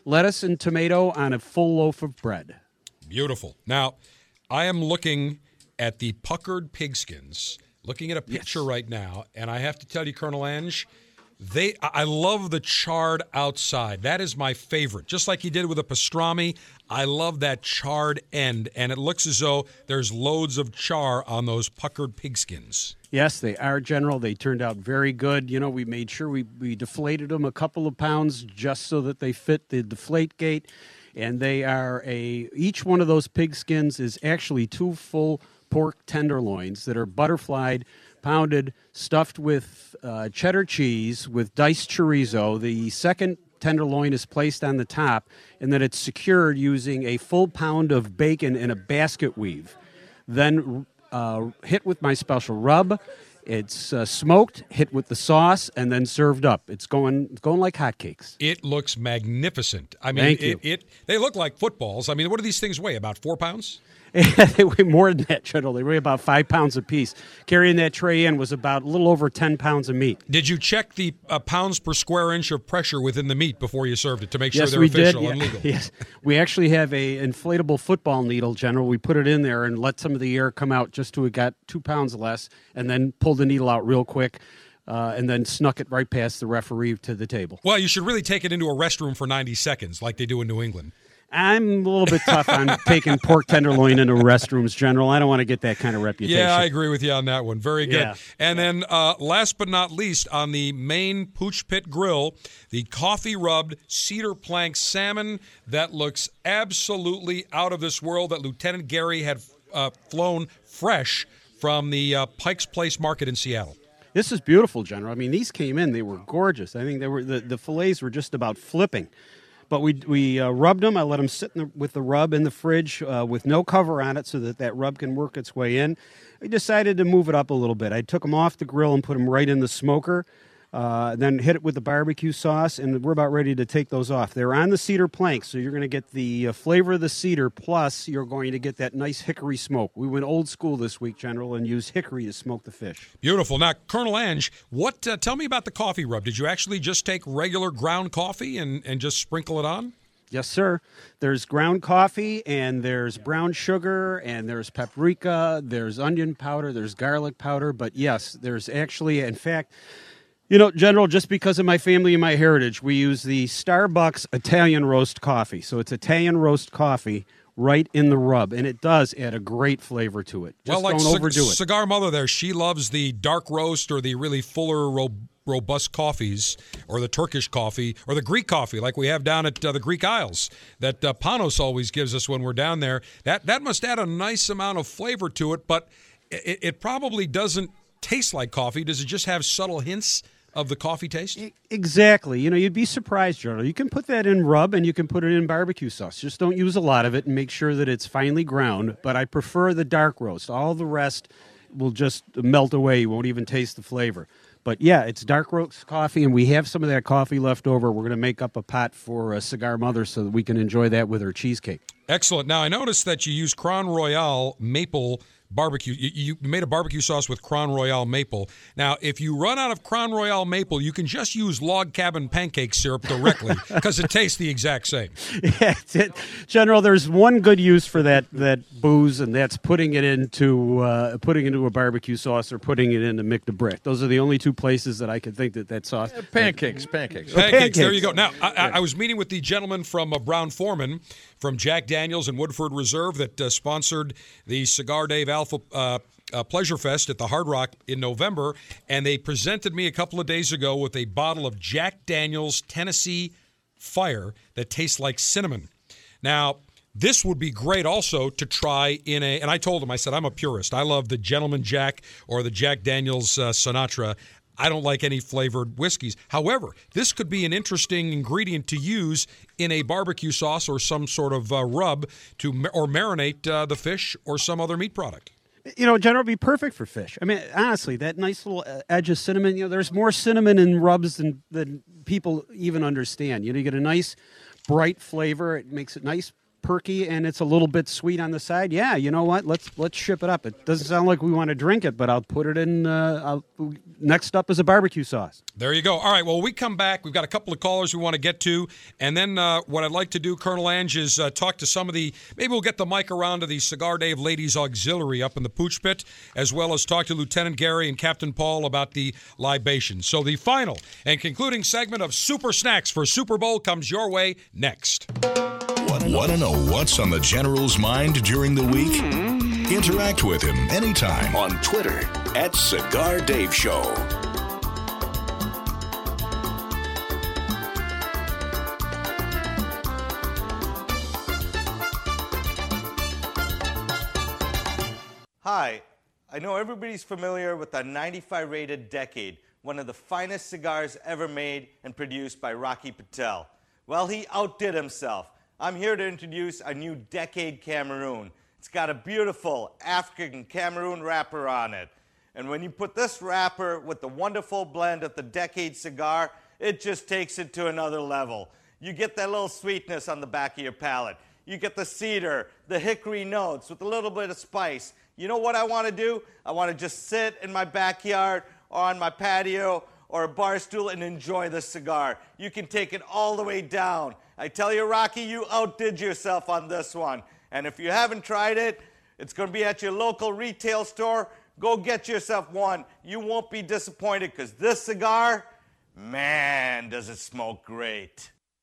lettuce and tomato on a full loaf of bread. Beautiful. Now, I am looking at the puckered pigskins, looking at a picture right now, and I have to tell you, Colonel Ange, they I love the charred outside. That is my favorite. Just like you did with a pastrami, I love that charred end, and it looks as though there's loads of char on those puckered pigskins. Yes, they are, General. They turned out very good. You know, we made sure we, we deflated them a couple of pounds just so that they fit the deflate gate. And they are a, each one of those pigskins is actually two full pork tenderloins that are butterflied, pounded, stuffed with uh, cheddar cheese, with diced chorizo. The second tenderloin is placed on the top, and then it's secured using a full pound of bacon in a basket weave then uh, hit with my special rub. It's uh, smoked, hit with the sauce, and then served up. It's going, it's going like hotcakes. It looks magnificent. I mean, Thank it, you. it they look like footballs. I mean, what do these things weigh? About four pounds? they weigh more than that, General. They weigh about five pounds apiece. Carrying that tray in was about a little over 10 pounds of meat. Did you check the uh, pounds per square inch of pressure within the meat before you served it to make sure yes, they're official did. and Yeah, legal? yes, we actually have a inflatable football needle, General. We put it in there and let some of the air come out just to it got two pounds less, and then pulled the needle out real quick, uh, and then snuck it right past the referee to the table. Well, you should really take it into a restroom for 90 seconds, like they do in New England. I'm a little bit tough on taking pork tenderloin into restrooms, General. I don't want to get that kind of reputation. Yeah, I agree with you on that one. Very good. Yeah. And then, uh, last but not least, on the main Pooch Pit Grill, the coffee rubbed cedar plank salmon that looks absolutely out of this world that Lieutenant Gary had uh, flown fresh from the uh, Pike's Place Market in Seattle. This is beautiful, General. I mean, these came in; they were gorgeous. I think they were the, the fillets were just about flipping. But we we uh, rubbed them. I let them sit the, with the rub in the fridge uh, with no cover on it, so that that rub can work its way in. We decided to move it up a little bit. I took them off the grill and put them right in the smoker. Uh, then hit it with the barbecue sauce, and we're about ready to take those off. They're on the cedar plank, so you're going to get the uh, flavor of the cedar, plus you're going to get that nice hickory smoke. We went old school this week, General, and used hickory to smoke the fish. Beautiful. Now, Colonel Ange, what? Uh, tell me about the coffee rub. Did you actually just take regular ground coffee and, and just sprinkle it on? Yes, sir. There's ground coffee, and there's brown sugar, and there's paprika, there's onion powder, there's garlic powder. But yes, there's actually, in fact, you know, General, just because of my family and my heritage, we use the Starbucks Italian roast coffee. So it's Italian roast coffee right in the rub, and it does add a great flavor to it. Just well, like don't Cig- overdo it. Cigar Mother there, she loves the dark roast or the really fuller, ro- robust coffees, or the Turkish coffee, or the Greek coffee, like we have down at uh, the Greek Isles that uh, Panos always gives us when we're down there. That that must add a nice amount of flavor to it, but it, it probably doesn't taste like coffee. Does it just have subtle hints of the coffee taste? Exactly. You know, you'd be surprised, General. You can put that in rub and you can put it in barbecue sauce. Just don't use a lot of it and make sure that it's finely ground. But I prefer the dark roast. All the rest will just melt away. You won't even taste the flavor. But yeah, it's dark roast coffee, and we have some of that coffee left over. We're going to make up a pot for a cigar mother so that we can enjoy that with her cheesecake. Excellent. Now I noticed that you use Crown Royal maple barbecue. You, you made a barbecue sauce with Crown Royal maple. Now, if you run out of Crown Royal maple, you can just use log cabin pancake syrup directly because it tastes the exact same. Yeah, it's it. General, there's one good use for that that booze, and that's putting it into uh, putting into a barbecue sauce or putting it into Mick the Brick. Those are the only two places that I could think that that sauce. Pancakes, pancakes. Pancakes. There you go. Now, I, I- I was meeting with the gentleman from uh, Brown Foreman, from Jack Daniels and Woodford Reserve, that uh, sponsored the Cigar Dave Alpha uh, uh, Pleasure Fest at the Hard Rock in November, and they presented me a couple of days ago with a bottle of Jack Daniels Tennessee Fire that tastes like cinnamon. Now. This would be great also to try in a, and I told him, I said, I'm a purist. I love the Gentleman Jack or the Jack Daniels uh, Sinatra. I don't like any flavored whiskeys. However, this could be an interesting ingredient to use in a barbecue sauce or some sort of uh, rub to or marinate uh, the fish or some other meat product. You know, General, be perfect for fish. I mean, honestly, that nice little uh, edge of cinnamon. You know, there's more cinnamon in rubs than than people even understand. You know, you get a nice bright flavor. It makes it nice perky and it's a little bit sweet on the side. Yeah, you know what? Let's let's ship it up. It doesn't sound like we want to drink it, but I'll put it in. Uh, next up is a barbecue sauce. There you go. All right. Well, we come back. We've got a couple of callers we want to get to, and then uh, what I'd like to do, Colonel Ange, is uh, talk to some of the. Maybe we'll get the mic around to the Cigar Dave Ladies Auxiliary up in the Pooch Pit, as well as talk to Lieutenant Gary and Captain Paul about the libations. So the final and concluding segment of Super Snacks for Super Bowl comes your way next. Want to know what's on the General's mind during the week? Mm-hmm. Interact with him anytime on Twitter at Cigar Dave Show. Hi, I know everybody's familiar with the 95 rated Decade, one of the finest cigars ever made and produced by Rocky Patel. Well, he outdid himself. I'm here to introduce a new Decade Cameroon. It's got a beautiful African Cameroon wrapper on it. And when you put this wrapper with the wonderful blend of the Decade cigar, it just takes it to another level. You get that little sweetness on the back of your palate. you get the cedar, the hickory notes with a little bit of spice. You know what I want to do? I want to just sit in my backyard or on my patio or a bar stool and enjoy the cigar. You can take it all the way down. I tell you, Rocky, you outdid yourself on this one. And if you haven't tried it, it's going to be at your local retail store. Go get yourself one. You won't be disappointed because this cigar, man, does it smoke great.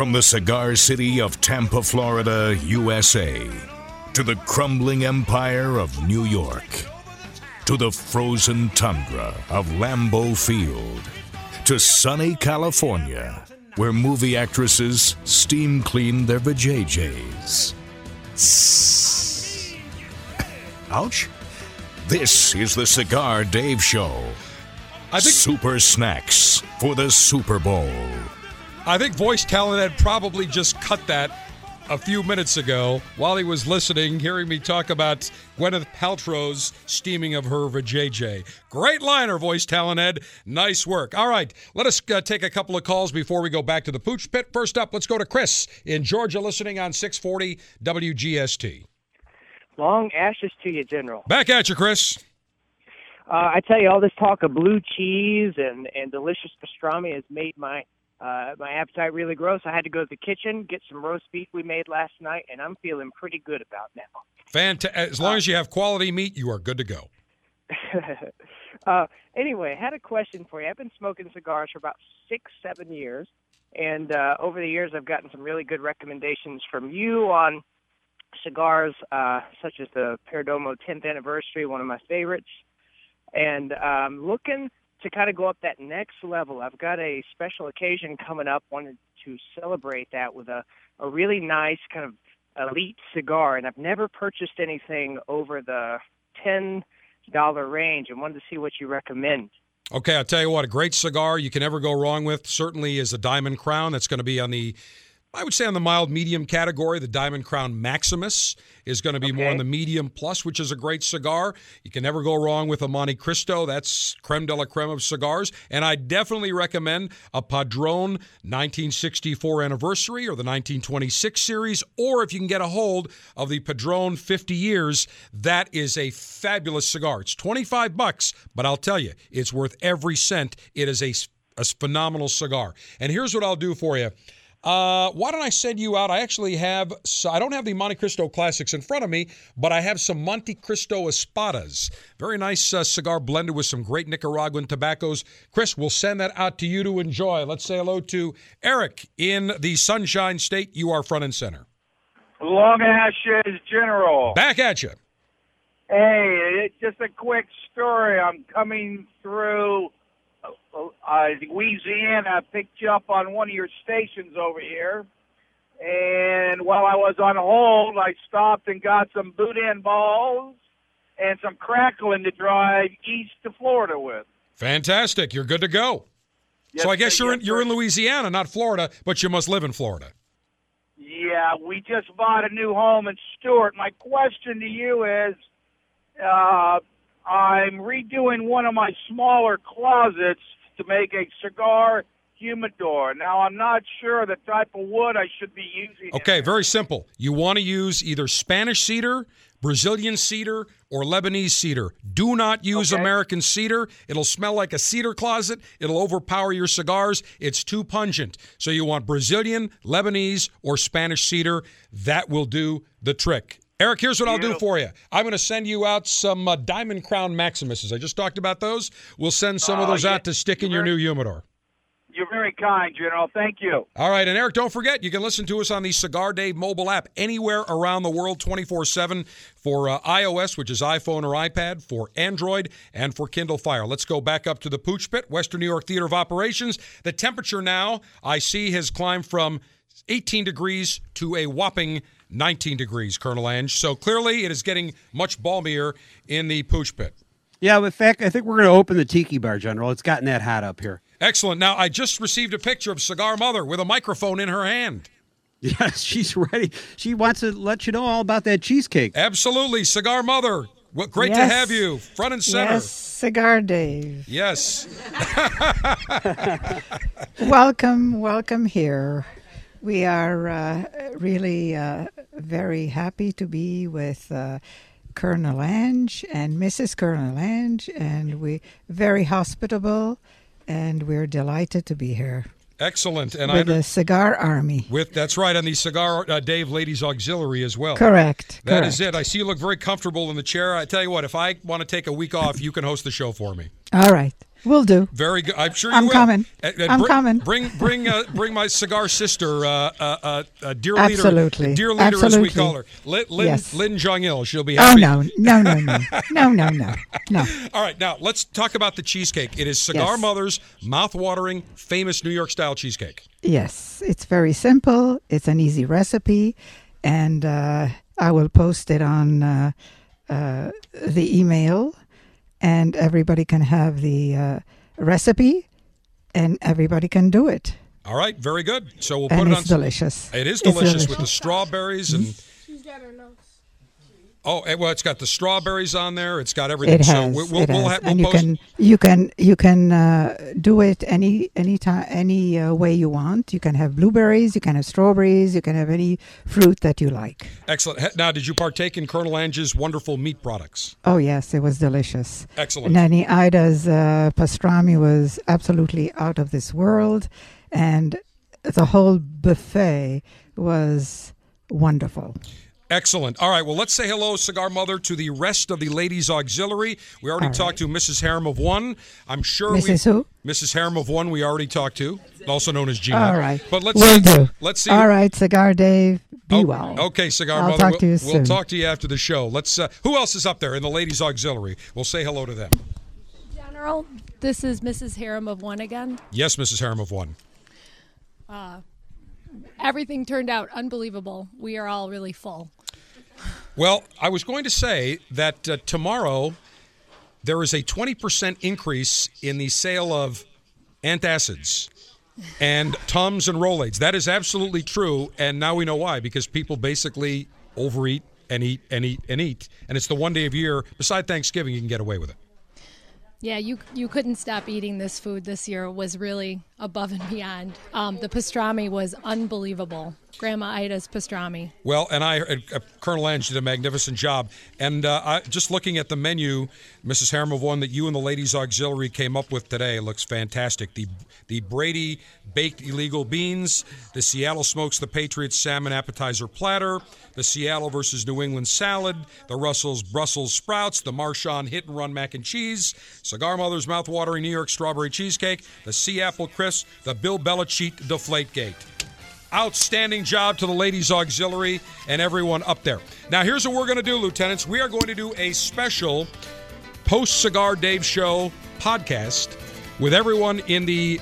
From the cigar city of Tampa, Florida, USA, to the crumbling empire of New York, to the frozen tundra of Lambeau Field, to sunny California, where movie actresses steam clean their vajayjays. Ouch. This is the Cigar Dave Show. I think Super snacks for the Super Bowl. I think Voice Talent had probably just cut that a few minutes ago while he was listening, hearing me talk about Gwyneth Paltrow's steaming of her vajayjay. Great liner, Voice Talent Ed. Nice work. All right, let us uh, take a couple of calls before we go back to the Pooch Pit. First up, let's go to Chris in Georgia, listening on 640 WGST. Long ashes to you, General. Back at you, Chris. Uh, I tell you, all this talk of blue cheese and, and delicious pastrami has made my uh, my appetite really grow. So I had to go to the kitchen, get some roast beef we made last night, and I'm feeling pretty good about now. Fanta- as long as you have quality meat, you are good to go. uh, anyway, I had a question for you. I've been smoking cigars for about six, seven years, and uh, over the years, I've gotten some really good recommendations from you on cigars, uh, such as the Perdomo 10th anniversary, one of my favorites. And um, looking to kind of go up that next level, I've got a special occasion coming up. Wanted to celebrate that with a, a really nice kind of elite cigar, and I've never purchased anything over the ten dollar range, and wanted to see what you recommend. Okay, I'll tell you what, a great cigar you can never go wrong with certainly is a Diamond Crown. That's going to be on the I would say on the mild medium category, the Diamond Crown Maximus is going to be okay. more on the medium plus, which is a great cigar. You can never go wrong with a Montecristo. That's creme de la creme of cigars. And I definitely recommend a Padron 1964 anniversary or the 1926 series, or if you can get a hold of the Padron 50 years, that is a fabulous cigar. It's 25 bucks, but I'll tell you, it's worth every cent. It is a, a phenomenal cigar. And here's what I'll do for you. Uh, why don't I send you out? I actually have, I don't have the Montecristo Classics in front of me, but I have some Montecristo Espadas. Very nice uh, cigar blended with some great Nicaraguan tobaccos. Chris, we'll send that out to you to enjoy. Let's say hello to Eric in the Sunshine State. You are front and center. Long Ashes General. Back at you. Hey, it's just a quick story. I'm coming through uh, Louisiana. Picked you up on one of your stations over here. And while I was on hold, I stopped and got some boudin balls and some crackling to drive east to Florida with. Fantastic. You're good to go. Yes, so I guess you're in, you're in Louisiana, not Florida, but you must live in Florida. Yeah, we just bought a new home in Stuart. My question to you is uh, I'm redoing one of my smaller closets to make a cigar humidor. Now, I'm not sure the type of wood I should be using. Okay, very simple. You want to use either Spanish cedar, Brazilian cedar, or Lebanese cedar. Do not use Okay. American cedar. It'll smell like a cedar closet. It'll overpower your cigars. It's too pungent. So you want Brazilian, Lebanese, or Spanish cedar. That will do the trick. Eric, here's what I'll do for you. I'm going to send you out some uh, Diamond Crown Maximuses. I just talked about those. We'll send some of Oh, those yeah. out to stick in your new humidor. You're very kind, General. Thank you. All right, and Eric, don't forget, you can listen to us on the Cigar Dave mobile app anywhere around the world 24 7 for uh, iOS, which is iPhone or iPad, for Android, and for Kindle Fire. Let's go back up to the Pooch Pit, Western New York Theater of Operations. The temperature now, I see, has climbed from 18 degrees to a whopping 19 degrees, Colonel Ange. So clearly it is getting much balmier in the Pooch Pit. Yeah, in fact, I think we're going to open the tiki bar, General. It's gotten that hot up here. Excellent. Now, I just received a picture of Cigar Mother with a microphone in her hand. Yes, she's ready. She wants to let you know all about that cheesecake. Absolutely. Cigar Mother. What great to have you front and center. Yes, Cigar Dave. Yes. welcome, welcome here. We are uh, really uh, very happy to be with uh, Colonel Ange and Mrs. Colonel Ange, and we very hospitable, and we're delighted to be here Excellent. And I with the Cigar Army. with that's right on the Cigar uh, Dave Ladies Auxiliary as well. Correct, That is it. I see you look very comfortable in the chair. I tell you what, if I want to take a week off, you can host the show for me. All right, we'll do. Very good. I'm sure you I'm will. coming. I'm bring, coming. Bring bring uh, bring my cigar sister, uh, uh, uh, uh, dear Absolutely. leader, dear leader as we call her, Lin Lin, Yes. Lin Jong Il. She'll be Oh happy. no, no, no, no, no, no, no, no. All right, now let's talk about the cheesecake. It is Cigar Yes. Mother's mouth-watering, famous New York style cheesecake. Yes, it's very simple. It's an easy recipe, and uh, I will post it on uh, uh, the email, and everybody can have the uh, recipe, and everybody can do it. All right, very good. So we'll And put it it's on. delicious. It is It's delicious with the strawberries and. Oh, eh, well, it's got the strawberries on there. It's got everything. It so has, we'll, we'll, it we'll, has. we'll and you post. can you can you can uh, do it any any time any uh, way you want. You can have blueberries, you can have strawberries, you can have any fruit that you like. Excellent. Now, did you partake in Colonel Ange's wonderful meat products? Oh yes, it was delicious. Excellent. Nanny Ida's uh, pastrami was absolutely out of this world, and the whole buffet was wonderful. Excellent. All right. Well, let's say hello, Cigar Mother, to the rest of the ladies' auxiliary. We already All talked to Mrs. Harem of One. I'm sure we. Mrs. who? Mrs. Harem of One. We already talked to, also known as Gina. All right, But let's will see. do. Let's see. All right, cigar Dave, be Oh, well. Okay, Cigar I'll Mother. talk we'll, to you we'll talk to you after the show. Let's. Uh, who else is up there in the ladies' auxiliary? We'll say hello to them. General, this is Mrs. Harem of One again. Yes, Mrs. Harem of One. Uh, everything turned out unbelievable. We are all really full. Well, I was going to say that uh, tomorrow there is a 20% increase in the sale of antacids and Tums and Rolaids. That is absolutely true, and now we know why because people basically overeat and eat and eat and eat, and it's the one day of year beside Thanksgiving you can get away with it. Yeah, you you couldn't stop eating this food this year. It was really above and beyond. Um, the pastrami was unbelievable. Grandma Ida's pastrami. Well, and I, uh, uh, Colonel Ange did a magnificent job. And uh, I, just looking at the menu, Mrs. Harem of one that you and the ladies auxiliary came up with today looks fantastic. The the Brady baked illegal beans, the Seattle smokes the Patriots salmon appetizer platter, the Seattle versus New England salad, the Russell's Brussels sprouts, the Marshawn hit and run mac and cheese, Cigar Mother's mouthwatering New York strawberry cheesecake, the Sea Apple crisp, the Bill Belichick deflate gate. Outstanding job to the ladies' auxiliary and everyone up there. Now, here's what we're going to do, lieutenants. We are going to do a special post Cigar Dave show podcast with everyone in the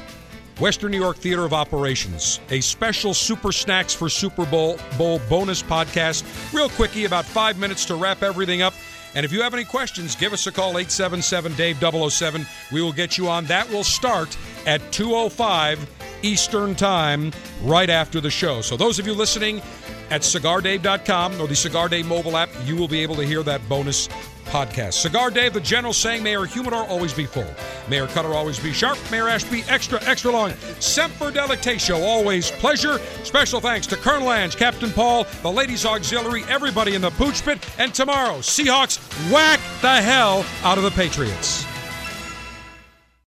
Western New York Theater of Operations. A special Super Snacks for Super Bowl, Bowl bonus podcast. Real quickie, about five minutes to wrap everything up. And if you have any questions, give us a call 877 Dave 007. We will get you on. That will start at 205 Eastern Time right after the show. So those of you listening at cigardave.com or the Cigar Dave mobile app. You will be able to hear that bonus podcast. Cigar Dave, the general saying, Mayor Humidor always be full. Mayor Cutter always be sharp. Mayor Ashby extra, extra long. Semper Delectatio, always pleasure. Special thanks to Colonel Ange, Captain Paul, the Ladies Auxiliary, everybody in the Pooch Pit. And tomorrow, Seahawks whack the hell out of the Patriots.